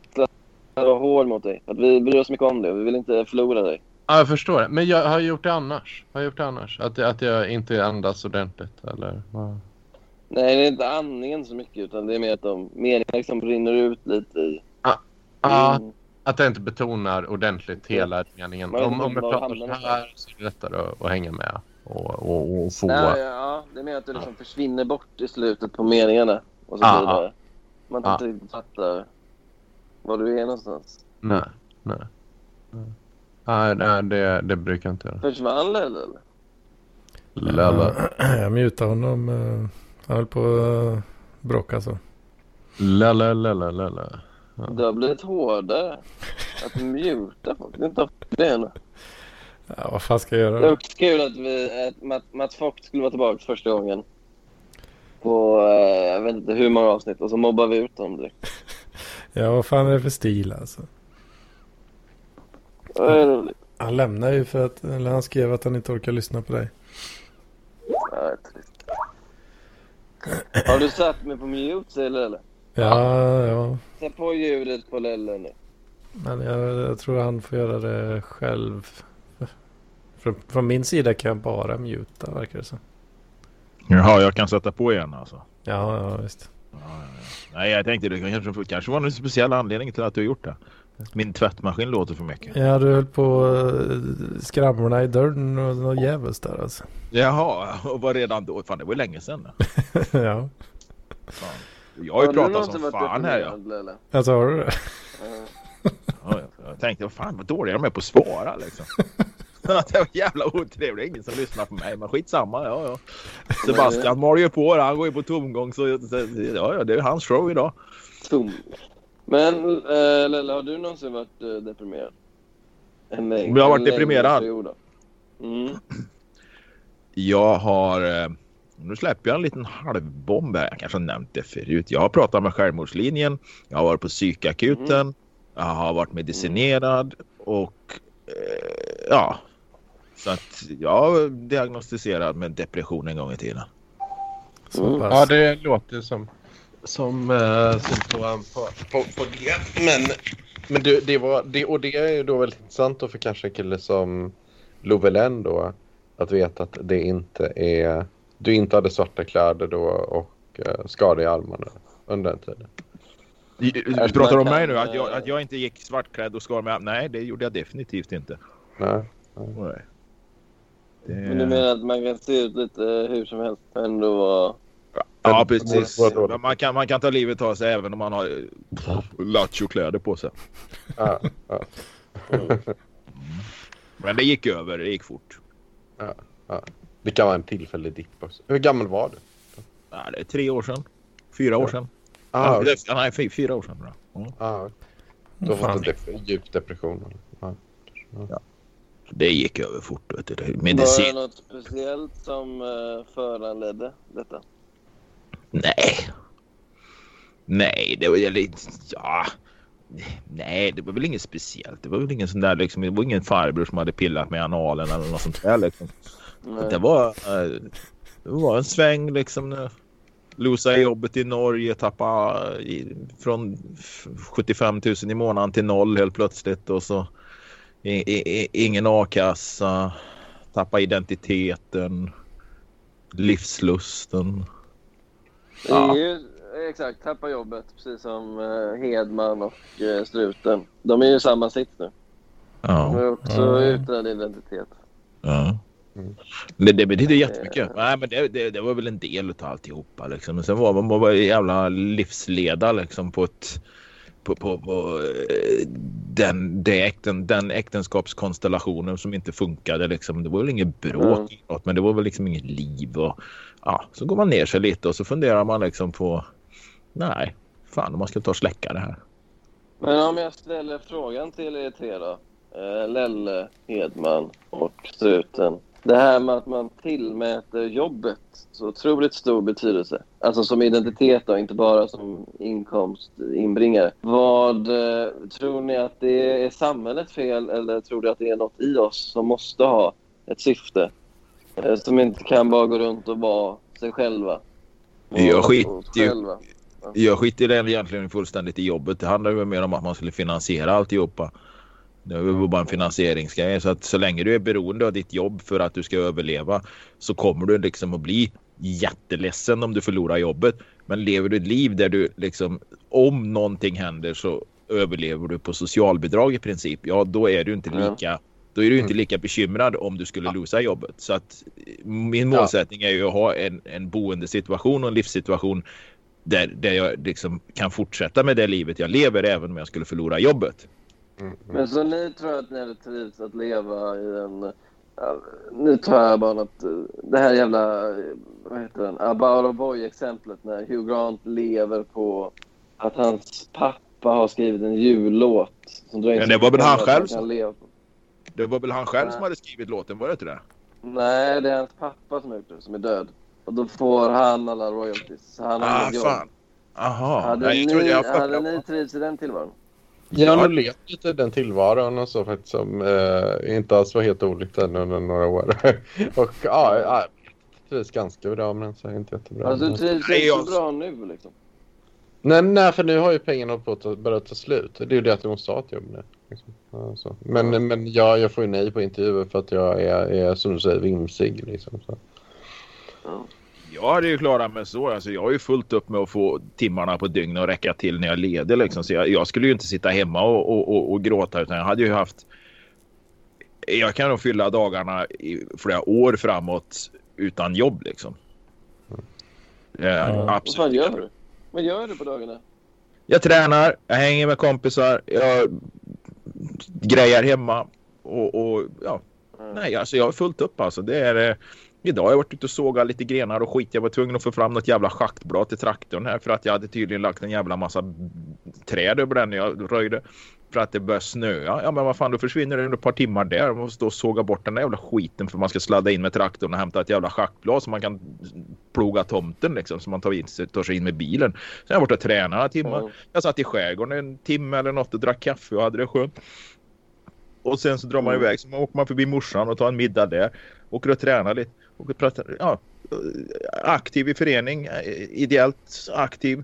att vara hård mot dig. Att vi bryr oss mycket om dig vi vill inte förlora dig. Ja, jag förstår. Men jag har gjort det annars. Har jag gjort det annars? Att, att jag inte andas ordentligt, eller? vad? Nej, det är inte andningen så mycket utan det är mer att de meningarna liksom rinner ut lite i... Ja, Mm. Att jag inte betonar ordentligt hela meningen. Om, om jag pratar så här så är det lättare att, att hänga med och, och, och få... Nej, ja, det är mer att du liksom försvinner bort i slutet på meningarna. Och så Ja, blir det... Man ja. inte riktigt fattar var du är någonstans. Nej, nej. Nej, nej det, det brukar jag inte göra. Försvann Lelle eller? Lelle. Jag mutade honom. eh, Han höll på att bråka så. Lelle, lelle, lelle. Det har blivit hårdare. Att muta folk. Det är inte ofta det nu. Ja, vad fan ska jag Det är göra? också kul att, vi, att Matt, Mats Fock skulle vara tillbaka första gången. På eh, jag vet inte hur många avsnitt och så mobbar vi ut honom direkt. Ja, vad fan är det för stil alltså? Det är roligt. Han lämnar ju för att, eller han skrev att han inte orkar lyssna på dig. Ja, det är trist. Har du satt mig på mute Lelle? Ja, ja. Sätt på ljudet på Lelle nu. Men jag, jag tror han får göra det själv. Från, från min sida kan jag bara muta verkar det som. Jaha, jag kan sätta på igen alltså. Ja, ja visst. Nej, jag tänkte det kanske, kanske var någon speciell anledning till att du har gjort det. Min tvättmaskin låter för mycket. Ja, du höll på eh, skramlarna i dörren och något djävulskt där alltså. Jaha, och var redan då? Fan, det var länge sedan. ja. Fan. Jag har ju pratat som fan här ja. deprimerad, Lelle? Alltså har du det? Ja. ja. Jag tänkte, vad fan vad dåliga de är på att svara liksom. det var jävla otrevligt, ingen som lyssnar på mig. Men skitsamma, ja ja. Sebastian mal ju på det, han går ju på tomgång så, så ja, ja det är hans show idag. Tom. Men äh, Lelle, har du någonsin varit äh, deprimerad? En längre, jag har varit deprimerad? Mm. Jag har... eh, Nu släpper jag en liten halvbomb här. Jag kanske har nämnt det förut. Jag har pratat med självmordslinjen. Jag har varit på psykakuten. Jag har varit medicinerad och eh, ja. Så att jag är diagnostiserad med depression en gång i tiden. Mm. Ja, det låter som, som uh, symptom på, på, på det. Men, men det, det var, det, och det är ju då väldigt intressant då för kanske en kille som Lovelen då. Att veta att det inte är, du inte hade svarta kläder då och uh, skador i armarna under den tiden. Du pratar om mig nu? Att jag, att jag inte gick svartklädd och skar mig? Nej, det gjorde jag definitivt inte. Nej. Nej. Det... Men du menar att man kan se ut lite hur som helst och ändå vara... Ja, precis. Men Man kan, man kan ta livet av sig även om man har eh, lattjo-kläder på sig. Ja, ja. Men det gick över, det gick fort. Det kan vara en tillfällig dipp också. Hur gammal var du? Ja, det är tre år sedan. Fyra år sedan. Ah, Ja, det- nej, fy- fyra år sedan. Bra. Ja. ah, du har Fan. fått en dep- djup depression. Ja. Det gick över fort. Vet du. Det- Var det Medicin? något speciellt som uh, föranledde detta? Nej. Nej, det var ju lite... Ja. Nej, det var väl inget speciellt. Det var väl ingen sån där liksom. Det var ingen farbror som hade pillat med analen eller något sånt där liksom. Nej. Det var, eh, det var en sväng liksom. Losa jobbet i Norge, tappa i, från f- 75 000 i månaden till noll helt plötsligt och så i, i, i, ingen a-kassa, tappa identiteten, livslusten. Det är ju exakt, tappa jobbet precis som eh, Hedman och eh, Struten. De är ju i samma sits nu. De Ja, är också Ja. utan identitet. ja. Mm. Det, det betyder jättemycket. Nej, men det, det, det var väl en del av alltihopa. Liksom. Men sen var man bara jävla livsleda liksom, på ett på, på, på eh, den, äkten, den äktenskapskonstellationen som inte funkade. Liksom. Det var väl inget bråk, Mm. men det var väl liksom inget liv. Och, ja, så går man ner sig lite och så funderar man liksom på nej, fan om man ska ta och släcka det här. Men om jag ställer frågan till er tre då. Eh, Lelle, Hedman och Struten. Det här med att man tillmäter jobbet så otroligt stor betydelse. Alltså som identitet då, inte bara som inkomstinbringare. Vad eh, tror ni att det är samhället fel eller tror du att det är något i oss som måste ha ett syfte? Eh, som inte kan bara gå runt och vara sig själva. Jag Och- skiter och ju-. Jag skiter egentligen fullständigt i jobbet. Det handlar ju mer om att man skulle finansiera alltihopa. Det ju bara en finansieringsgrej. Så att så länge du är beroende av ditt jobb för att du ska överleva så kommer du liksom att bli jätteledsen om du förlorar jobbet. Men lever du ett liv där du liksom om någonting händer så överlever du på socialbidrag i princip. Ja, då är du inte lika då är du inte lika bekymrad om du skulle losa jobbet. Så att min målsättning är ju att ha en, en boendesituation och en livssituation där, där jag liksom kan fortsätta med det livet jag lever även om jag skulle förlora jobbet. Mm. Men så ni tror att ni hade trivts att leva i en... Nu tar jag bara eh, Det här jävla... Vad heter den? About boy-exemplet när Hugh Grant lever på att hans pappa har skrivit en jullåt. Som Men det var väl han att själv som-. Det var väl han själv Nej. som hade skrivit låten, var det inte det? Nej, det är hans pappa som har gjort det, som är död. Och då får han alla royalties. Så han har Ah, jobb. fan. Aha. Hade, Nej, ni, jag hade ni trivts i den tillvaron? Jag har levt lite den tillvaron och så faktiskt som eh, inte alls var helt olikt den under några år. och ja, ja jag trivs ganska bra men så är inte jättebra. Alltså du trivs inte jag- så bra nu liksom? nej, nej, för nu har ju pengarna på att ta- börjat ta slut. Det är ju det att måste ha ett jobb nu. Liksom. Ja, så. Men, men ja, jag får ju nej på intervjuer för att jag är, är som du säger vimsig. Liksom, så. Jag hade ju klarat mig så. Alltså, jag har ju fullt upp med att få timmarna på dygnet att räcka till när jag leder. Liksom. Så jag, jag skulle ju inte sitta hemma och, och, och, och gråta utan jag hade ju haft... Jag kan nog fylla dagarna i flera år framåt utan jobb liksom. Eh, Ja. Vad absolut. fan gör du? Vad gör du på dagarna? Jag tränar, jag hänger med kompisar, jag grejar hemma och, och ja, nej alltså jag har fullt upp alltså. Det är, eh, idag har jag varit ute och sågat lite grenar och skit. Jag var tvungen att få fram något jävla schaktblad till traktorn här för att jag hade tydligen lagt en jävla massa träd över den när jag röjde. För att det började snöa. Ja men vad fan då försvinner det ett par timmar där. Man måste stå och såga bort den där jävla skiten för man ska sladda in med traktorn och hämta ett jävla schaktblad så man kan ploga tomten liksom. Så man tar, in, tar sig in med bilen. Sen har jag varit och tränat några timmar. Ja. Jag satt i skärgården en timme eller något och drack kaffe och hade det skönt. Och sen så drar man Mm. iväg så man åker man förbi morsan och tar en middag där. Åker och tränar lite. Och pratar, ja, aktiv i förening, eh, ideellt aktiv.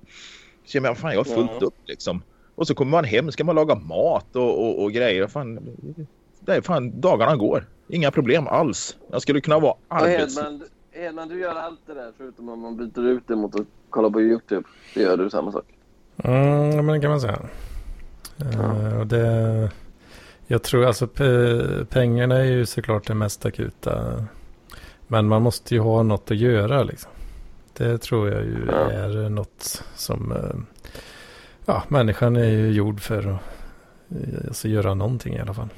Så jag menar, fan jag har fullt Ja. upp liksom. Och så kommer man hem, ska man laga mat och, och, och grejer. Fan, det är fan, dagarna går. Inga problem alls. Jag skulle kunna vara arbets... Hedman, Hedman, du gör allt det där förutom om man byter ut det mot att kolla på YouTube. Det gör du samma sak. Mm, men det kan man säga. Och det, jag tror alltså pe- pengarna är ju såklart det mest akuta. Men man måste ju ha något att göra liksom. Det tror jag ju Ja. är något som... eh, Ja, människan är ju gjord för att eh, alltså, göra någonting i alla fall.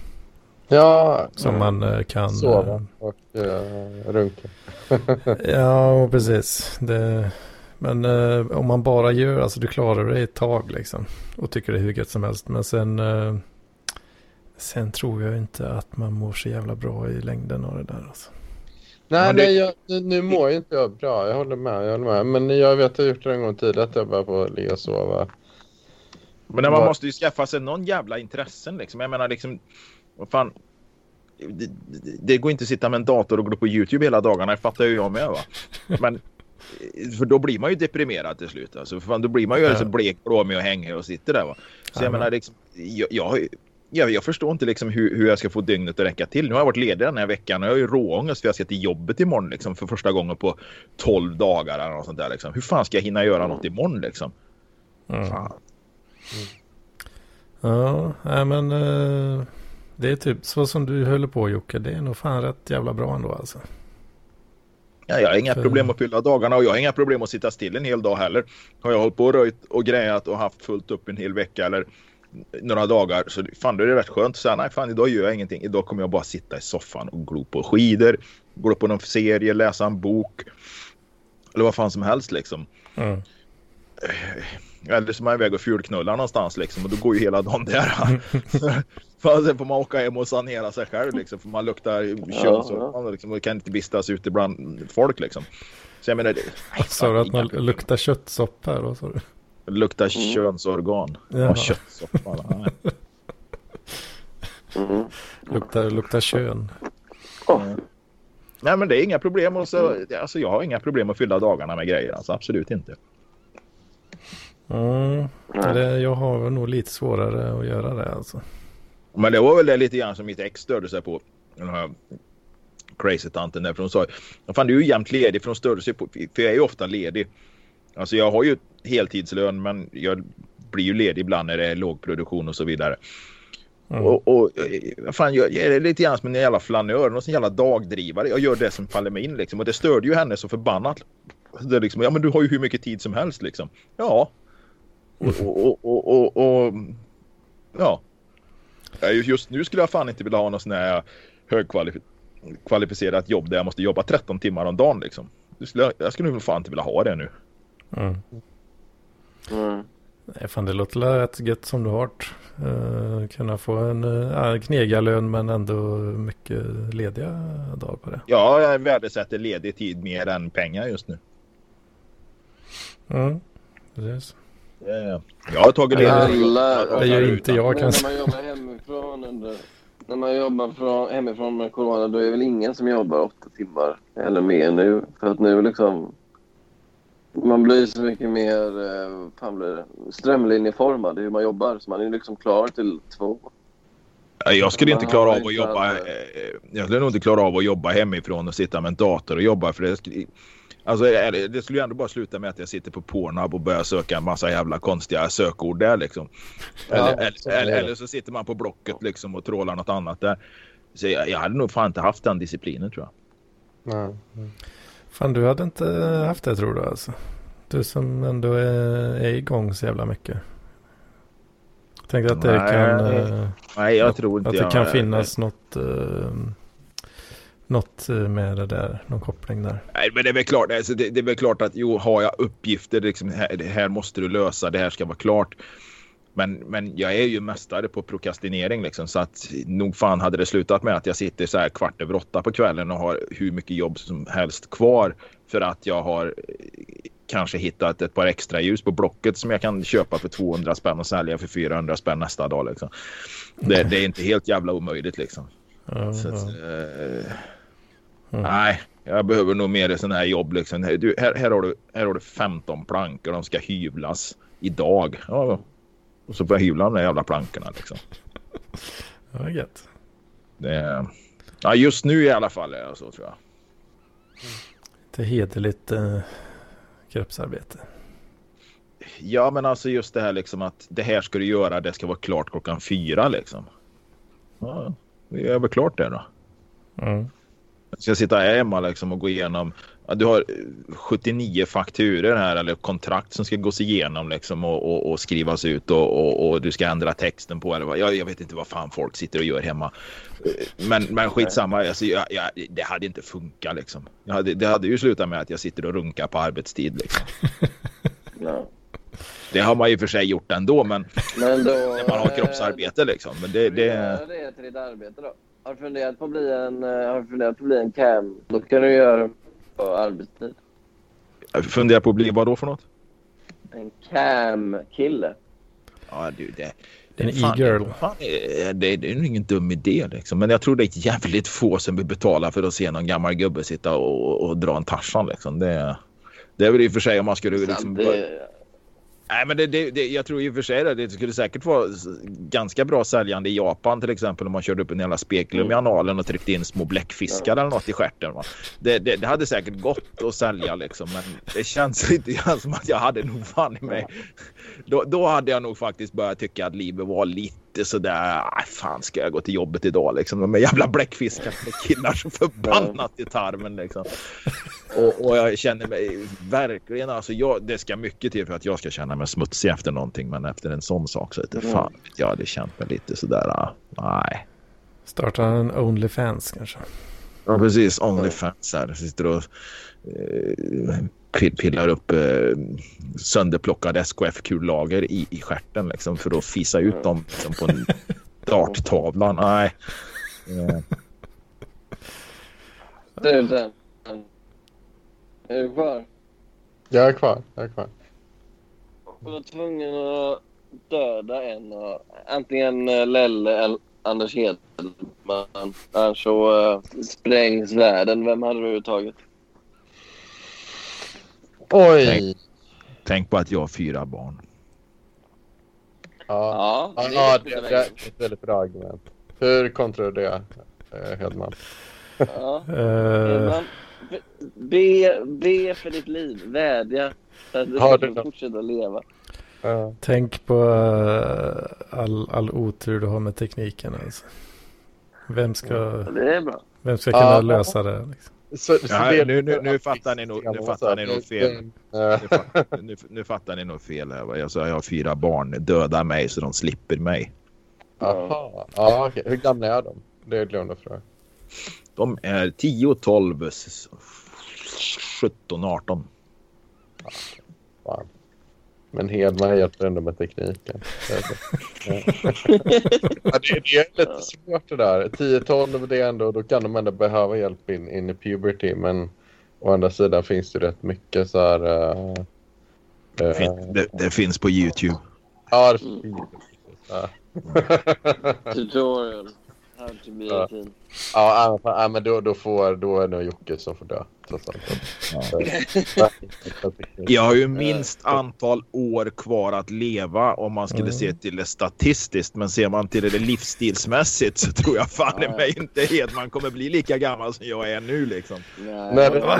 Ja, Som man eh, kan... sova och uh, runka. Ja, precis. Det, men eh, om man bara gör, alltså du klarar det ett tag liksom. Och tycker det är hur gött som helst. Men sen, eh, sen tror jag inte att man mår så jävla bra i längden av det där. Alltså. Nej, det- nej jag, nu- mår ju inte jag bra. Jag håller med. Jag håller med. Men jag vet att jag har gjort det en gång tidigare att jag bara får ligga och sova. Men man måste ju skaffa sig någon jävla intressen liksom. Jag menar liksom, vad fan. Det, det, går inte att sitta med en dator och gå på YouTube hela dagarna, det fattar ju jag med va. Men för då blir man ju deprimerad till slut. Alltså, för fan, då blir man ju Ja. så blekblå med och hänger och sitter där va. Så jag Ja, men- menar liksom, jag, jag, jag, jag förstår inte liksom hur, hur jag ska få dygnet att räcka till. Nu har jag varit ledig den här veckan och jag har ju råångest för jag ska till jobbet imorgon liksom för första gången på 12 dagar eller något sånt där liksom. Hur fan ska jag hinna göra något imorgon liksom? Mm. Fan. Ja, nej, men eh, det är typ så som du håller på Jocke. Det är nog fan rätt jävla bra ändå alltså. Ja, jag har inga För- problem att fylla dagarna och jag har inga problem att sitta still en hel dag heller. Har jag hållit på och röjt och grejat och haft fullt upp en hel vecka eller några dagar så fan då är det rätt skönt att säga nej fan idag gör jag ingenting. Idag kommer jag bara sitta i soffan och glo på skidor, gå på någon serie, läsa en bok eller vad fan som helst liksom. Mm. Eller så är man iväg och fulknullar någonstans liksom och då går ju hela dagen där. För sen får man åka hem och sanera sig själv liksom för man luktar könsorgan liksom, och kan inte vistas ute bland folk liksom. Så jag menar, det, Sa du att man luktar köttsoppa här då? Det luktar könsorgan. Jaha. Ja, köttsoppa. Nej. Mm. Luktar, luktar kön. Nej men det är inga problem. Och så, alltså, jag har inga problem att fylla dagarna med grejer. Alltså, absolut inte. Mm. Det, jag har nog lite svårare att göra det alltså. Men det var väl det lite grann som mitt ex störde sig på. Den här crazy tanten där. För hon sa fan du är ju jämt ledig. För hon störde sig på, för jag är ju ofta ledig. Alltså jag har ju heltidslön men jag blir ju ledig ibland när det är lågproduktion och så vidare. Mm. Och, och eh, fan, jag, jag är lite grann som en jävla flanör, någon sån jävla dagdrivare. Jag gör det som faller mig in liksom. Och det störde ju henne så förbannat. Det liksom, ja men du har ju hur mycket tid som helst liksom. Ja. Och, och, och, och, ja. Just nu skulle jag fan inte vilja ha någon sån här högkvalificerat jobb där jag måste jobba 13 timmar om dagen liksom. Det skulle jag, jag skulle nog fan inte vilja ha det nu. Mm. Mm. Nej, fan det låter rätt gött som du har. Uh, kunna få en uh, knegarlön men ändå mycket lediga dagar på det. Ja, jag värdesätter ledig tid mer än pengar just nu. Mm. Precis. Eh, Jag har tagit ledigt. alla- Det gör inte jag kanske. när man jobbar hemifrån under, när man jobbar från, hemifrån med corona då är det väl ingen som jobbar åtta timmar eller mer nu. För att nu liksom man blir så mycket mer eh, fan blir det, strömlinjeformad i hur man jobbar. Så man är liksom klar till två. Ja, Jag skulle inte klara av att jobba. eh, Jag skulle nog inte klara av att jobba hemifrån och sitta med en dator och jobba för det. skulle- Alltså det skulle ju ändå bara sluta med att jag sitter på Pornhub och börjar söka en massa jävla konstiga sökord där liksom. Eller, Ja, så eller, eller så sitter man på Blocket liksom och trålar något annat där. Så jag, jag hade nog fan inte haft den disciplinen tror jag. Nej. Fan du hade inte haft det tror du alltså? Du som ändå är, är igång så jävla mycket. Tänkte att det Nej. kan, eh, Nej, jag tror inte att det jag, kan finnas något, eh, något eh, med det där, någon koppling där. Nej, men det är väl klart. Alltså, det, det är väl klart att jo, har jag uppgifter, liksom, här, det här måste du lösa, det här ska vara klart. Men, men jag är ju mästare på prokrastinering liksom, så att nog fan hade det slutat med att jag sitter så här kvart över åtta på kvällen och har hur mycket jobb som helst kvar för att jag har eh, kanske hittat ett par extra ljus på Blocket som jag kan köpa för 200 spänn och sälja för 400 spänn nästa dag. Liksom. Det, det är inte helt jävla omöjligt liksom. Ja, Så att, eh, Mm. Nej, jag behöver nog mer sådana här jobb. Liksom. Du, här, här, har du, här har du 15 plankor. De ska hyvlas idag. Ja, och så får jag hyvla de där jävla plankorna. Liksom. Ja, det är gött. Det, ja, just nu i alla fall är jag så tror jag. Det är hederligt eh, kroppsarbete. Ja, men alltså just det här liksom att det här ska du göra. Det ska vara klart klockan fyra liksom. Ja, vi är väl klart det då. Mm. Jag ska sitta hemma liksom och gå igenom. Ja, du har eh, 79 fakturer här eller kontrakt som ska gås igenom liksom och, och, och skrivas ut och, och, du ska ändra texten på. Eller vad, jag, jag vet inte vad fan folk sitter och gör hemma. Eh, Men, men skitsamma, alltså, jag, jag, det hade inte funkat liksom. Hade, det hade ju slutat med att jag sitter och runkar på arbetstid liksom. Det har man ju för sig gjort ändå men Men då... när man har kroppsarbete liksom. Men det, Det... det, Göra det till ditt arbete då. Har du funderat på att bli en, eh, har du funderat på att bli en cam? Då kan du göra på arbetstid. jag funderar på att bli vad då för något? En cam-kille. Ja, du, det, En e-girl. eh, det, det är ingen dum idé liksom. Men jag tror det är jävligt få som vill betala för att se någon gammal gubbe sitta och, och dra en Tarzan liksom. Det, det är väl i och för sig om man skulle liksom... det, Nej, men det, det, det, jag tror i och för sig det, det skulle säkert vara ganska bra säljande i Japan till exempel om man körde upp en jävla spekulum i analen och tryckte in små bläckfiskar eller något i stjärten. Det, det hade säkert gått att sälja liksom, men det känns lite grann som att jag hade nog fan i mig. Då, då hade jag nog faktiskt börjat tycka att livet var lite sådär, "Aj, fan ska jag gå till jobbet idag liksom? De jävla bläckfiskarna med killar så förbannat i tarmen liksom. Och, och jag känner mig verkligen, alltså jag, det ska mycket till för att jag ska känna mig smutsig efter någonting. Men efter en sån sak så inte fan vet jag, det känns mig lite sådär, ah, nej. Starta en Onlyfans kanske. Ja precis, Onlyfans här. Sitter och eh, pill- pillar upp eh, sönderplockade SKF-kullager i, i stjärten liksom för att fisa ut dem liksom, på en darttavla. Nej. Du. Är du kvar? Jag är kvar. Jag är kvar. Du var tvungen att döda en antingen eh, Lelle eller Anders Hedman. Annars så uh, sprängs världen. Vem hade du tagit? Oj! tänk på att jag har fyra barn. Ja, Ja, ja, det ja är det, det, det är ett väldigt bra argument. Hur kontrar du det, eh, Hedman? Ja. Eh, Hedman, be, be för ditt liv. Vädja. För att du ska fortsätta leva. Ja. tänk på eh, all, all otur du har med tekniken. Alltså. Vem ska, Det är bra. vem ska kunna Ja. lösa det? Liksom? Så, så Ja, det- nu- nu- nu fattar ni nog- nu fattar ni nog fel. Nu, fatt, nu, nu fattar ni nog fel här. Jag sa jag har fyra barn. Döda mig så de slipper mig. Jaha. Ja, okej. Hur gamla är de? Det glömde jag fråga. De är 10, 12, s- 17, 18. Fan. Men Hedman hjälper ändå med tekniken. ja, det, det är lite svårt det där. 10-12 det är ändå, då kan de ändå behöva hjälp in, in i puberty. Men å andra sidan finns det rätt mycket så här... eh, Det, eh, fin- det, det finns på Youtube. Ja, det finns ja. Tutorial. Be Ja. 18. ja, ja, men då, då, får, då är det nog Jocke som får dö. allt. Jag har ju minst antal år kvar att leva om man skulle Mm. se till det statistiskt. Men ser man till det livsstilsmässigt så tror jag fan Ja, ja. mig inte Hedman kommer bli lika gammal som jag är nu liksom. Nej, Nej, det-. Va?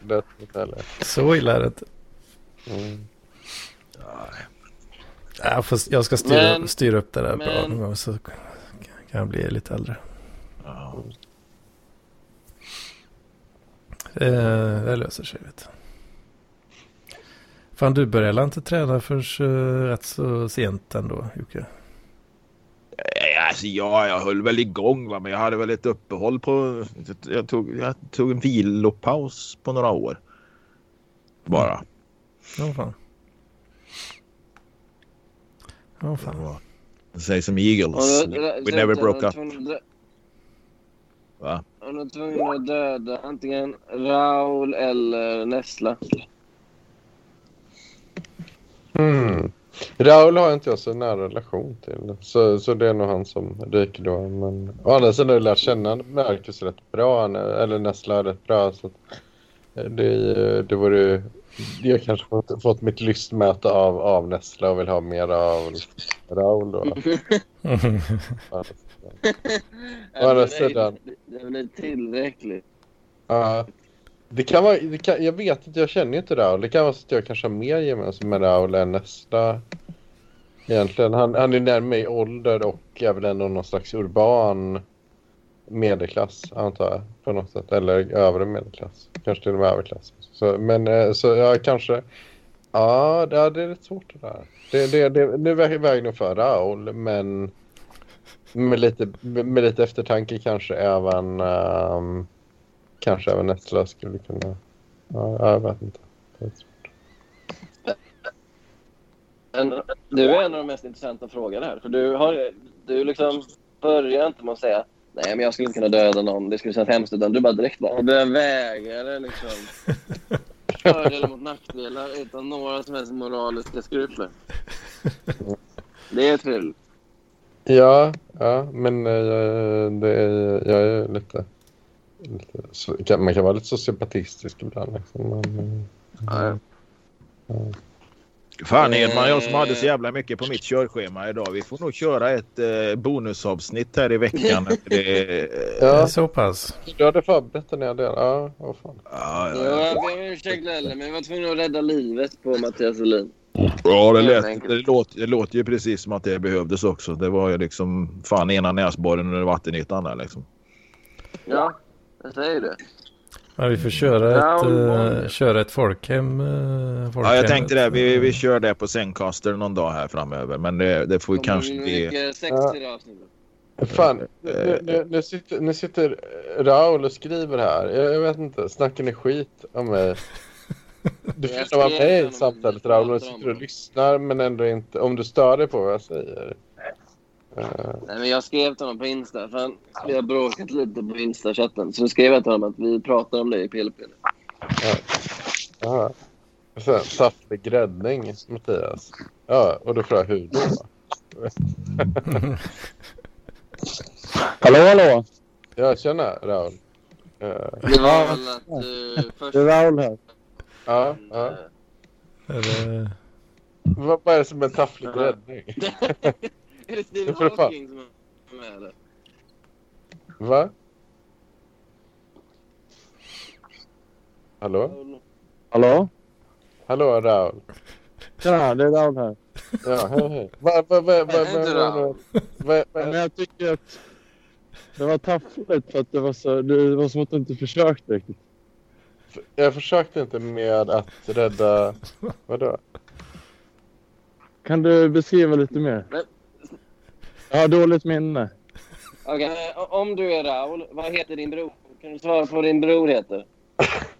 Det är inte heller. Så illa är det inte. Mm. Jag, får, jag ska styra, Men- styra upp det där bra men- så kan jag bli lite äldre. Ja. Eh, det löser sig vet. Fan du började inte träna förrän uh, rätt så sent ändå Jocke. Eh, Alltså, ja, jag höll väl igång va, men jag hade väl ett uppehåll på... Jag tog, jag tog en vilopaus på några år. Bara. Ja fan. Ja Det fan. var- Säg som Eagles. We never broke up. Va? Han var tvungen att döda antingen Raul eller Nessla. Mm. Raul har inte jag så nära relation till. Så, så det är nog han som ryker då. Men å andra sidan har jag lärt känna Marcus rätt bra. Eller Nessla rätt bra. Så att eh, det, det vore... Jag har kanske fått, fått mitt lystmäte av, av Nessla och vill ha mer av Raul då. Å andra sidan. Det är väl tillräckligt. Ja. det kan vara, det kan, jag vet inte, jag känner ju inte Raul. Det kan vara så att jag kanske har mer gemensamt med Raul än nästa. Egentligen. Han, han är närmare i ålder och är väl ändå någon slags urban medelklass antar jag. På något sätt. Eller övre medelklass. Kanske till och med överklass. Så, men eh, så ja, kanske. Ja, det, är lite svårt det där. Det, det, det, nu väger vägen nog för Raul men med lite, med lite eftertanke kanske även ehm, kanske även Nessla skulle kunna... Ja, jag vet inte. Det är svårt. En, du är en av de mest intressanta frågorna här. För du, har, du liksom börjar inte med att säga nej men jag skulle inte kunna döda någon, det skulle kännas hemskt. Utan du bara direkt bara, du vägar liksom fördelar mot nackdelar utan några som helst moraliska skrupler. Det är trevligt. Ja, ja, men eh, det är, jag är lite... lite man kan vara lite sociopatistisk ibland. Liksom, men, eh, Fan Edman, jag som hade så jävla mycket på mitt körschema idag. Vi får nog köra ett eh, bonusavsnitt här i veckan. det, eh, Ja. Så pass. du hade förberett en hel del. Ja, vad fan. ja, Ja, ja, jag ber om ursäkt Lelle, men vi var tvungna att rädda livet på Mattias Elin. ja det, lät, det, låter, det låter ju precis som att det behövdes också. Det var ju liksom fan ena näsborren under vattenytan där liksom. Ja, jag säger det. Men vi får köra ett, Ja, uh, köra ett folkhem. Uh, Ja, jag tänkte det. Vi, vi kör det på Zencaster någon dag här framöver. Men det, det får ju kanske bli... Mycket sex Ja. i det avsnittet. Fan, nu, nu, nu, sitter, nu sitter Raul och skriver här. Jag, jag vet inte, snackar ni skit om mig? Du får vara med i samtalet vi Raul och om sitter och lyssnar men ändå inte. Om du stör dig på vad jag säger. Eh, Nej, men jag skrev till honom på Insta, för han, vi har bråkat lite på Insta-chatten. Så nu skrev jag till honom att vi pratar om det i PLP. ja. Sen tafflig gräddning, Mattias. Ja, och då frågar jag hur då? Hallå, hallå! Jag känner Raul. Eh, Det var väl att du först... Det är Raul här. ja, ja. Det- Vad, är det som är tafflig gräddning? Är det fan. Hawking som är med eller? Va? Hallå? Hallå? Hallå Raul. Tjena, det är Raul här. Ja, hej hej. Va, va, va, va, va, va, Men va, jag tycker att det var taffligt för att det var, så, det var som att du inte försökte riktigt. Jag försökte inte med att rädda... Vadå? Kan du beskriva lite mer? Jag har dåligt minne. Okej, o- om du är Raul, vad heter din bror? Kan du svara på vad din bror heter?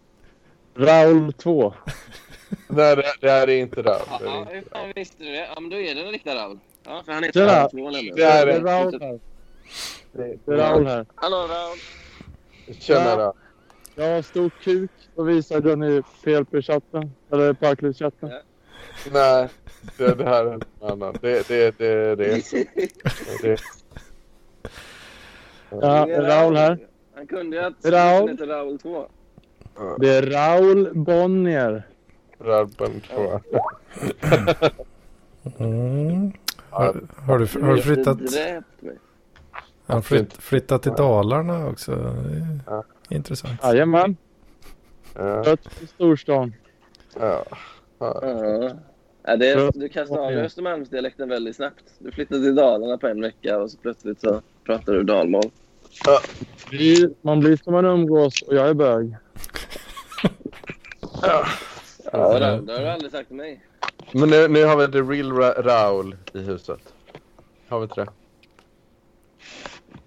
Raul 2. Nej, det, det här är inte det. Ja, hur fan visste du det? Ja, men då är det den riktiga Raul. Ja, för han Tjena. heter Raul 2 nämligen. Det är Det är det. Raul här. det, är Raul här. Hallå Raul. Känner det. Jag har stor kuk och visade den i PLP-chatten. Eller Parklivs-chatten. Ja. Nej, det, det här är en annan. Det, det, det, det. Det, Ja, Raul här. Han kunde ju att Raul. han heter Raul 2. Det är Raul Bonnier. Rabben två. Mm. Har, har, du, har du flyttat, du flytt, flyttat till Dalarna också? Det är. Intressant. Jajamän. Ja, Trött i storstan. ja. Ja. Ja, det, du kastade av Östermalmsdialekten väldigt snabbt. Du flyttade till Dalarna på en vecka och så plötsligt så pratar du dalmål. Vi- Man blir som man umgås och jag är bög. Ja, Ja. det, det har du aldrig sagt till mig. Men nu, nu har vi the real Ra- Raul i huset. Har vi inte det?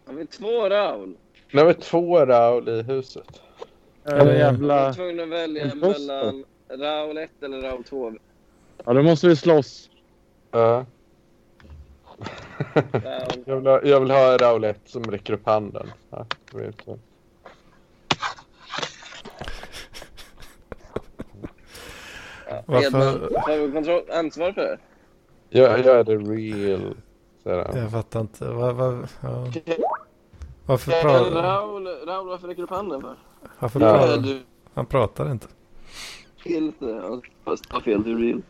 Har vi två Raul? Nu har vi två Raul i huset. Jag är en Eh, Jag jävla... var tvungen att välja mellan Raul 1 eller Raul 2. Ja, då måste vi slåss. Ja. Jag vill ha, jag vill ha Raul 1 som räcker upp handen. Ja, inte. Varför- du ansvar för det? jag, jag är the real. Jag fattar inte. Var, var, ja. Varför pratar Raul, Raul, varför räcker du upp handen för? varför Ja. pratar du Han pratar inte. Ja, Fast jag har fel, du.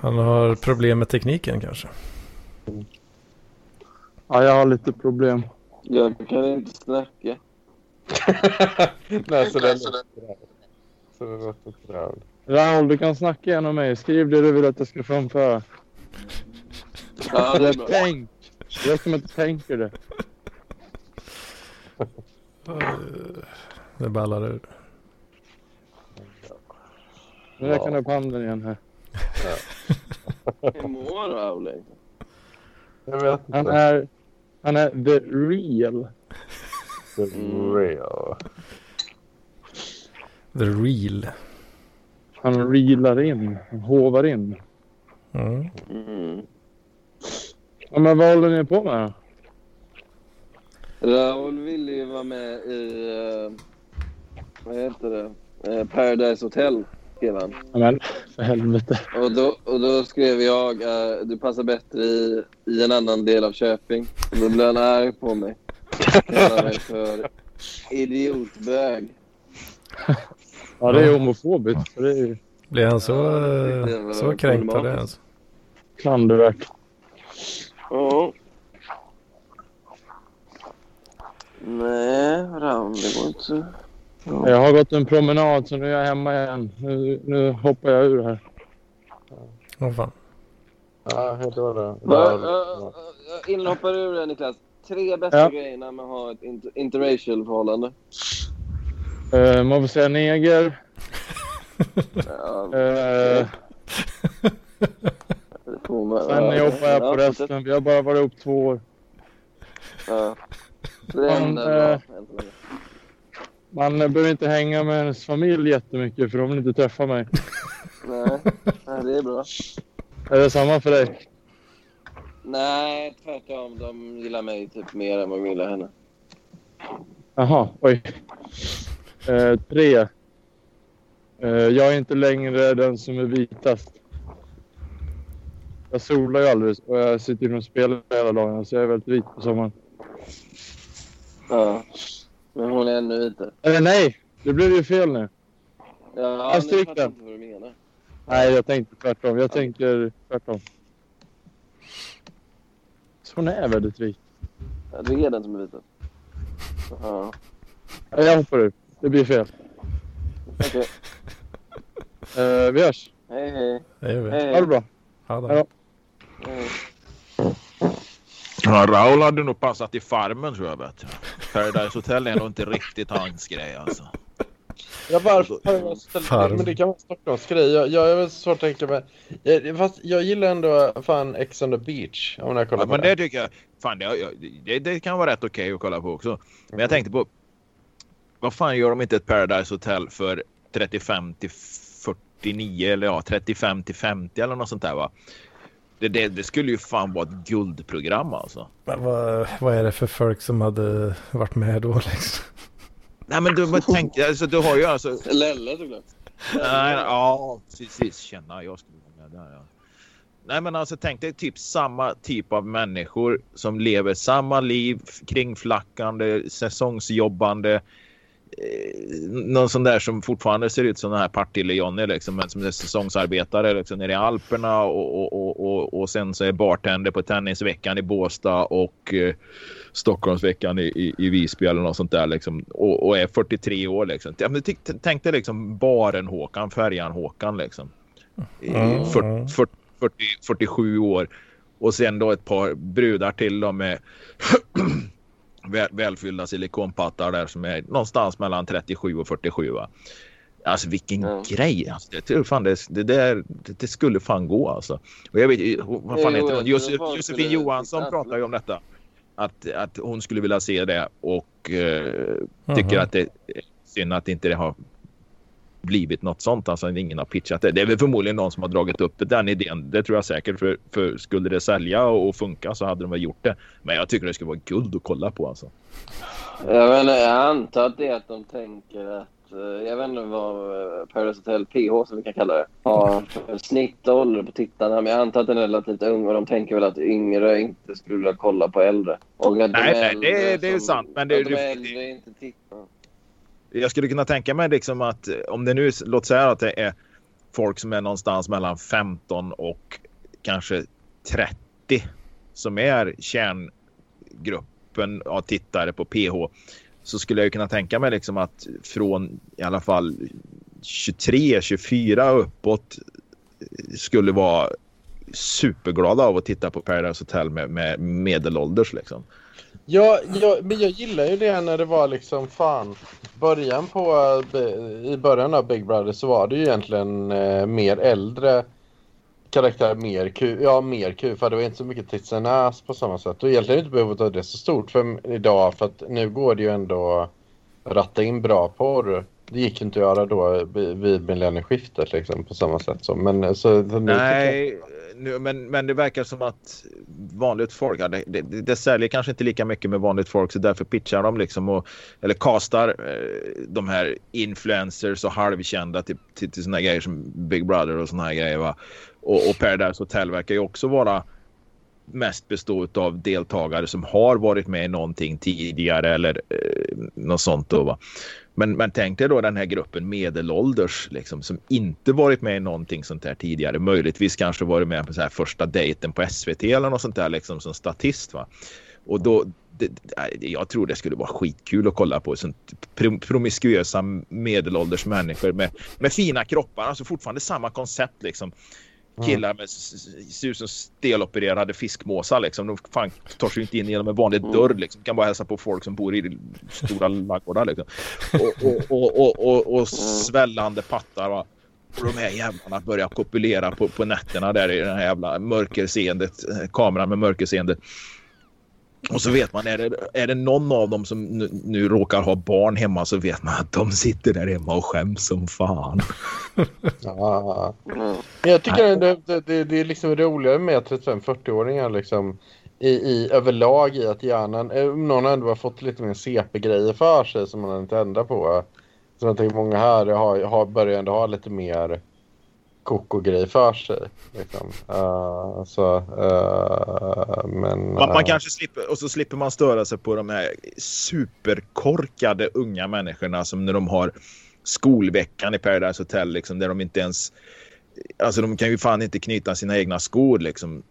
Han har problem med tekniken kanske. Ja, jag har lite problem. Jag kan inte snacka. Nej, så det låter bra. Raul, du kan snacka genom mig. Skriv det du vill att jag ska framföra. Ja, det är bra. Tänk! Det med att du tänker det. Det ballar ur. Nu räcker han upp handen igen här. Hur mår egentligen? Jag vet Han inte. är... Han är the real. The real. The real. Han reelar in. Han hovar in. Mm. Mm. Ja, men vad håller ni på med då? Raul ville ju vara med i... eh, vad heter det? Eh, Paradise Hotel, skrev han. Ja, men för helvete. Och då, och då skrev jag eh, du passar bättre i, i en annan del av Köping. Och då blev han arg på mig. Kallade mig för idiotbög. Ja, det är homofobiskt. Det är ju Blir han så, Ja, eh, så kränkt av det? Alltså? klandervärt. Ja. Nej, Raul, det går inte. Ja. Jag har gått en promenad så nu är jag hemma igen. Nu, nu hoppar jag ur här. Åh fan. Ja, hej då då. Va, Raul. uh, uh, innan hoppar ur det, Niklas. Tre bästa Ja. grejerna med att ha ett inter- interracial förhållande. Uh, man får säga neger. Uh, det sen jobbar jag på Ja, resten. Vi har bara varit upp två år. Ja. Det är ändå bra. eh, än så länge. Man behöver inte hänga med ens familj jättemycket för de vill inte träffa mig. Nej, nej, det är bra. Är det samma för dig? Nej, tvärtom. De gillar mig typ mer än vad de gillar henne. Jaha, oj. Eh, tre. Eh, jag är inte längre den som är vitast. Jag solar ju aldrig och jag sitter inne och spelar hela dagen så jag är väldigt vit på sommaren. Ja. Men hon är ännu vitare. Eller nej, det blev ju fel nu. Ja, Jag fattar jag den. inte vad du menar. Nej, jag tänkte tvärtom. Jag tänker tvärtom. Så hon är väldigt vit. Ja, du är den som är vitare. Ja, Ja, Jag hoppar ur. Det blir fel. okej. Eh, vi hörs. Hej, hej. Vi. Hej, Ha det bra. Ha det. Hej då. hej. Ja, Raul hade nog passat i Farmen tror jag. Vet. jag. Paradise Hotel är nog inte riktigt hans grej alltså. Ja, varför Farm. Men det kan vara Stockholms grej. Jag, jag är väl svårt att tänka mig. Jag, fast jag gillar ändå fan Ex on the beach. Om jag kollar Ja, på men det. det tycker jag. Fan, det, det, det kan vara rätt okej att kolla på också. Men jag tänkte på. Vad fan gör de inte ett Paradise Hotel för 35 till 49 eller ja 35 till 50 eller något sånt där va? Det, det, det skulle ju fan vara ett guldprogram alltså. Men vad, vad är det för folk som hade varit med då liksom? Nej men du men tänk, alltså, du har ju alltså. Lelle såklart. Nej, ja precis. Känna jag skulle vara med där ja. Nej men alltså tänk dig typ samma typ av människor som lever samma liv kringflackande, säsongsjobbande. Eh, någon sån där som fortfarande ser ut som den här Partille-Johnny liksom, men som är säsongsarbetare liksom, nere i Alperna och, och, och, och, sen så är bartender på tennisveckan i Båstad och eh, Stockholmsveckan i, i, i Visby eller något sånt där liksom, och, och är 43 år liksom. Tänk dig liksom baren Håkan, färjan Håkan liksom. Mm. 40, 40, 40, 47 år och sen då ett par brudar till dem med väl, välfyllda silikonpattar där som är någonstans mellan 37 och 47 va. Alltså vilken Ja. grej. Alltså, det, tror fan det, det, där, det, det skulle fan gå alltså. Och jag vet vad fan heter jag hon? Josef, Josefin Johansson pratar ju om detta. Att, att hon skulle vilja se det och eh, tycker att det är synd att inte det har blivit något sånt. Alltså ingen har pitchat det. Det är väl förmodligen någon som har dragit upp den idén. Det tror jag säkert. För, för skulle det sälja och, funka så hade de väl gjort det. Men jag tycker det skulle vara guld att kolla på alltså. Jag, vet inte, jag antar att det är att de tänker att... eh, Jag vet inte vad eh, Paradise Hotel PH som vi kan kalla det har snittålder på tittarna. Men jag antar att den är relativt ung och de tänker väl att yngre inte skulle kolla på äldre. Och att de Nej, nej, äldre det- det är som- sant, men det- de det- äldre inte tittar. Jag skulle kunna tänka mig liksom att eh, om det nu, låt säga att det är folk som är någonstans mellan 15 och kanske 30 som är kärngruppen av tittare på PH så skulle jag kunna tänka mig liksom att från i alla fall 23, 24 uppåt eh, skulle vara superglada av att titta på Paradise Hotel med, med medelålders liksom. Ja, ja, men jag gillar ju det när det var liksom fan början på eh, i början av Big Brother så var det ju egentligen eh, mer äldre karaktär, mer kul, ja mer kul för det var inte så mycket tits and ass på samma sätt och egentligen inte behovet av det så stort för idag för att nu går det ju ändå ratta in bra porr. Det gick ju inte att göra då vid millennieskiftet liksom på samma sätt som men eh, så, så nu Nej, nu, men, men det verkar som att vanligt folk, ja, det, det, det säljer kanske inte lika mycket med vanligt folk så därför pitchar de liksom och, eller castar eh, de här influencers och halvkända till, till, till såna grejer som Big Brother och såna här grejer. Va? Och, och Paradise Hotel verkar ju också vara mest bestå av deltagare som har varit med i någonting tidigare eller eh, något sånt då va. Men, men tänk dig då den här gruppen medelålders liksom, som inte varit med i någonting sånt här tidigare. Möjligtvis kanske varit med på så här första dejten på SVT eller något sånt där liksom som statist. Va? Och då, det, jag tror det skulle vara skitkul att kolla på. Sånt promiskuösa medelålders människor med, med fina kroppar. Alltså fortfarande samma koncept liksom. Killar med ser ut som stelopererade fiskmåsar liksom. De fan tar sig inte in genom en vanlig dörr liksom. Kan bara hälsa på folk som bor i stora ladugårdar liksom. Och, och, och, och, och, och svällande pattar va. Och de här jävlarna börjar kopulera på, på nätterna där i den här jävla mörkerseendet. eh, Kameran med mörkerseende. Och så vet man, är det, är det någon av dem som nu, nu råkar ha barn hemma så vet man att de sitter där hemma och skäms som fan. Ja. Jag tycker det, det, det, är liksom roligare med 35-40-åringar liksom i, i överlag i att hjärnan, eh, någon ändå har fått lite mer CP-grejer för sig som man inte ändrar på. Så jag tänker många här har, har, börjar ändå ha lite mer koko-grej för sig. Liksom. Uh, så, uh, men... Att man eh, kanske slipper, och så slipper man störa sig på de här superkorkade unga människorna som när de har skolveckan i Paradise Hotel liksom där de inte ens alltså de kan ju fan inte knyta sina egna skor liksom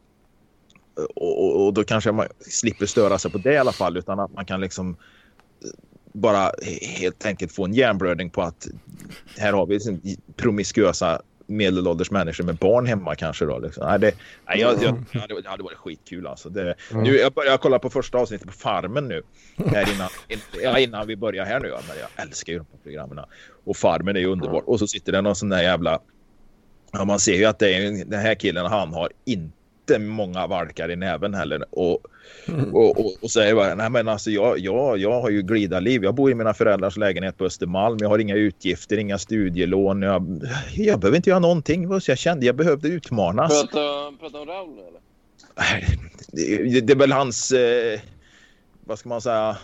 och, och, och då kanske man slipper störa sig på det i alla fall utan att man kan liksom bara helt enkelt få en hjärnblödning på att här har vi liksom promiskuösa medelålders människor med barn hemma kanske då. Liksom. Nej, det, nej, jag, jag, det, hade, det hade varit skitkul alltså. Det, nu, jag börjar kolla på första avsnittet på Farmen nu. Här innan, ja, innan vi börjar här nu. Ja, men jag älskar ju de här programmen. Och Farmen är ju underbart. Och så sitter det någon sån där jävla... Ja, man ser ju att det är, den här killen, han har inte många valkar i näven heller. Och, och, och, och säger bara, nej men alltså jag, jag, jag har ju glidarliv. Jag bor i mina föräldrars lägenhet på Östermalm. Jag har inga utgifter, inga studielån. Jag, jag behöver inte göra någonting. Så jag kände jag behövde utmanas. Prata, prata om Raul eller? Det, det är väl hans, eh, vad ska man säga,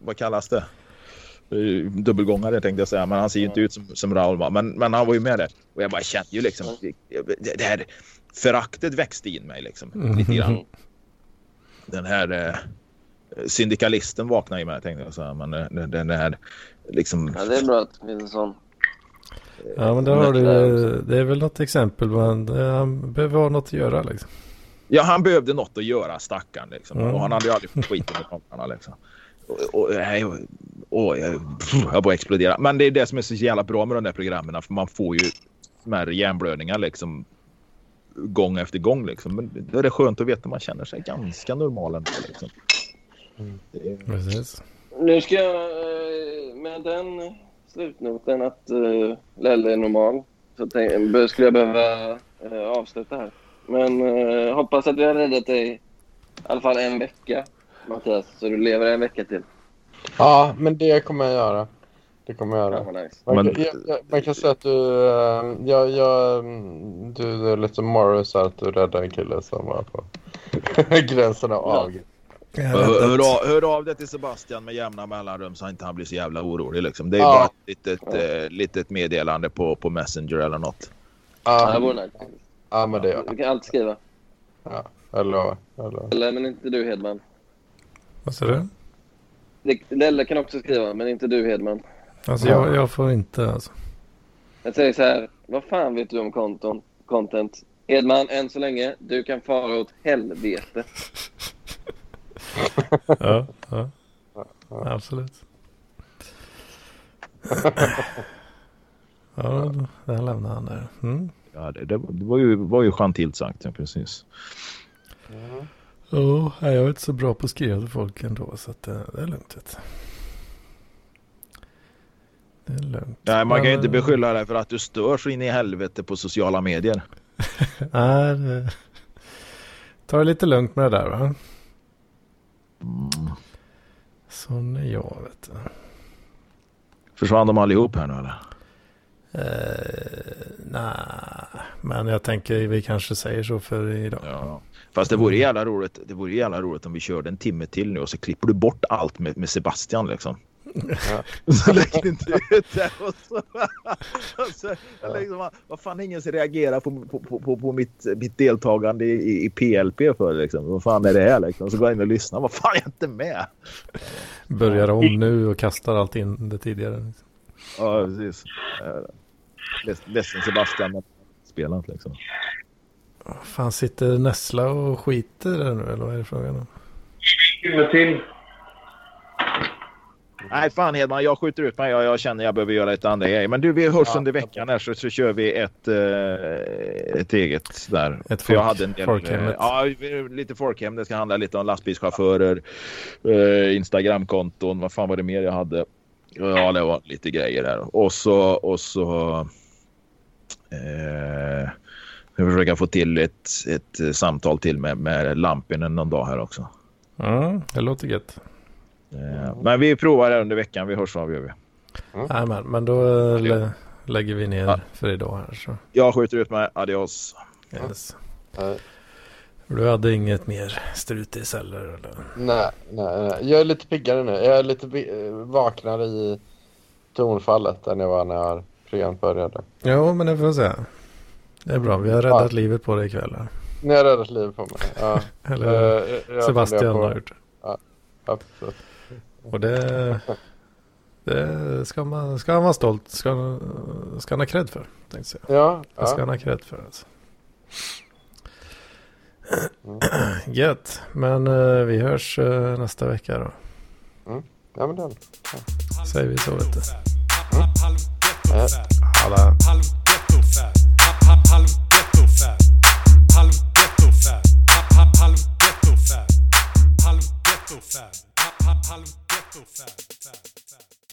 vad kallas det? Dubbelgångare tänkte jag säga, men han ser ju inte ut som, som Raul. Men, men han var ju med det. Och jag bara kände ju liksom, det, det här föraktet växte in mig liksom. Lite grann. Den här eh, syndikalisten vaknade i mig tänkte jag säga. Men eh, den, den här liksom. Ja, det är bra att det finns en sån. Ja men där har du, det är väl något exempel. Man, han behöver ha något att göra liksom. Ja, han behövde något att göra stackaren liksom. Mm. Och han hade ju aldrig fått skit med kompisarna liksom. Och, och, och, och, jag, jag bara exploderar. Men det är det som är så jävla bra med de där programmen. För man får ju smärre hjärnblödningar liksom gång efter gång liksom. Men då är det skönt att veta att man känner sig ganska normal ändå liksom. Det är- Precis. Nu ska jag eh, med den slutnoten att uh, Lelle är normal så tänk, skulle jag behöva eh, avsluta här. Men eh, hoppas att vi har räddat dig i alla fall en vecka Mattias, så du lever en vecka till. Ja, men det kommer jag göra. Det kommer jag Ja, göra. vad nice. Man, Men- kan, jag, jag, man kan säga att du, äh, jag, jag, du, du är lite som Morris att du räddade en kille som var på gränsen av Ja. Hör, hör, av, hör av dig till Sebastian med jämna mellanrum så inte han blir så jävla orolig. Liksom. Det är Ja. bara ett litet, eh, litet meddelande på, på Messenger eller något. Ja, det Ja, vore nice. ja, men det gör Du kan alltid skriva. Lovar. Jag lovar. Eller, men inte du Hedman. Vad sa du? Det- Lelle kan också skriva, men inte du Hedman. Alltså jag, jag får inte alltså. Jag säger så här, vad fan vet du om konton, content? Edman, än så länge, du kan fara åt helvete. Ja, ja. Absolut. Ja, där lämnar han där. Mm. Ja, det, det, det var ju, var ju gentilt sagt. Ja, precis. Ja, jag är inte så bra på att skriva till folk ändå så att det, det är lugnt. Det är lugnt. Nej, man kan ju inte beskylla dig för att du stör så in i helvete på sociala medier. Nej, det... Ta det lite lugnt med det där va. Sån är jag vet du. Försvann de allihop här nu eller? Eh, Nej, men jag tänker vi kanske säger så för idag. Ja. Fast det vore jävla roligt. Det vore jävla roligt om vi körde en timme till nu och så klipper du bort allt med, med Sebastian liksom. Så lägger du inte ut det. Och så, och så, jag liksom, vad fan ingen reagerar på, på, på, på, mitt, mitt deltagande i, i PLP för liksom. Vad fan är det här liksom? Så går jag in och lyssnar. Vad fan är jag inte med? Börjar om nu och kastar allt in det tidigare. Ja, precis. Leds- Ledsen Sebastian, men spelat liksom. Fan sitter Nessla och skiter där nu eller vad är det frågan om? Timme till. Nej, fan Hedman, jag skjuter ut mig. Jag, jag känner jag behöver göra ett andra grejer. Men du, vi hörs Ja. under veckan här så, så kör vi ett, eh, ett eget där. Ett För jag folk- hade en del, folkhemmet. eh, Ja, lite folkhem. Det ska handla lite om lastbilschaufförer, eh, Instagramkonton. Vad fan var det mer jag hade? Ja, det var lite grejer där. Och så... Och så eh, jag försöker få till ett, ett eh, samtal till med, med Lampinen någon dag här också. Ja, det låter gött. Eh, Men vi provar det under veckan. Vi hörs så avgör vi. Nej, men, men då lä- lägger vi ner Ja. för idag här så. Jag skjuter ut mig. Adios. Yes. Nej, Du hade inget mer strutis eller? eller? nej, nej, nej. Jag är lite piggare nu. Jag är lite vaknare i tonfallet än jag var när programmet började. Jo, men det får jag säga. Det är bra. Vi har räddat livet på dig ikväll. här. Ni har räddat livet på mig. Ja. Eller jag Sebastian på- har gjort det. Ja, precis. Och det, det ska, man, ska han vara stolt, ska, ska han ha cred för. Tänkte jag. Ja, ja. Det ska han ha cred för alltså. Mm. Gött, men uh, vi hörs uh, nästa vecka då. Mm. Ja men den. Ja. Säger vi så vet du. Mm. Ja. Hallå. Halv fab, fab, fab.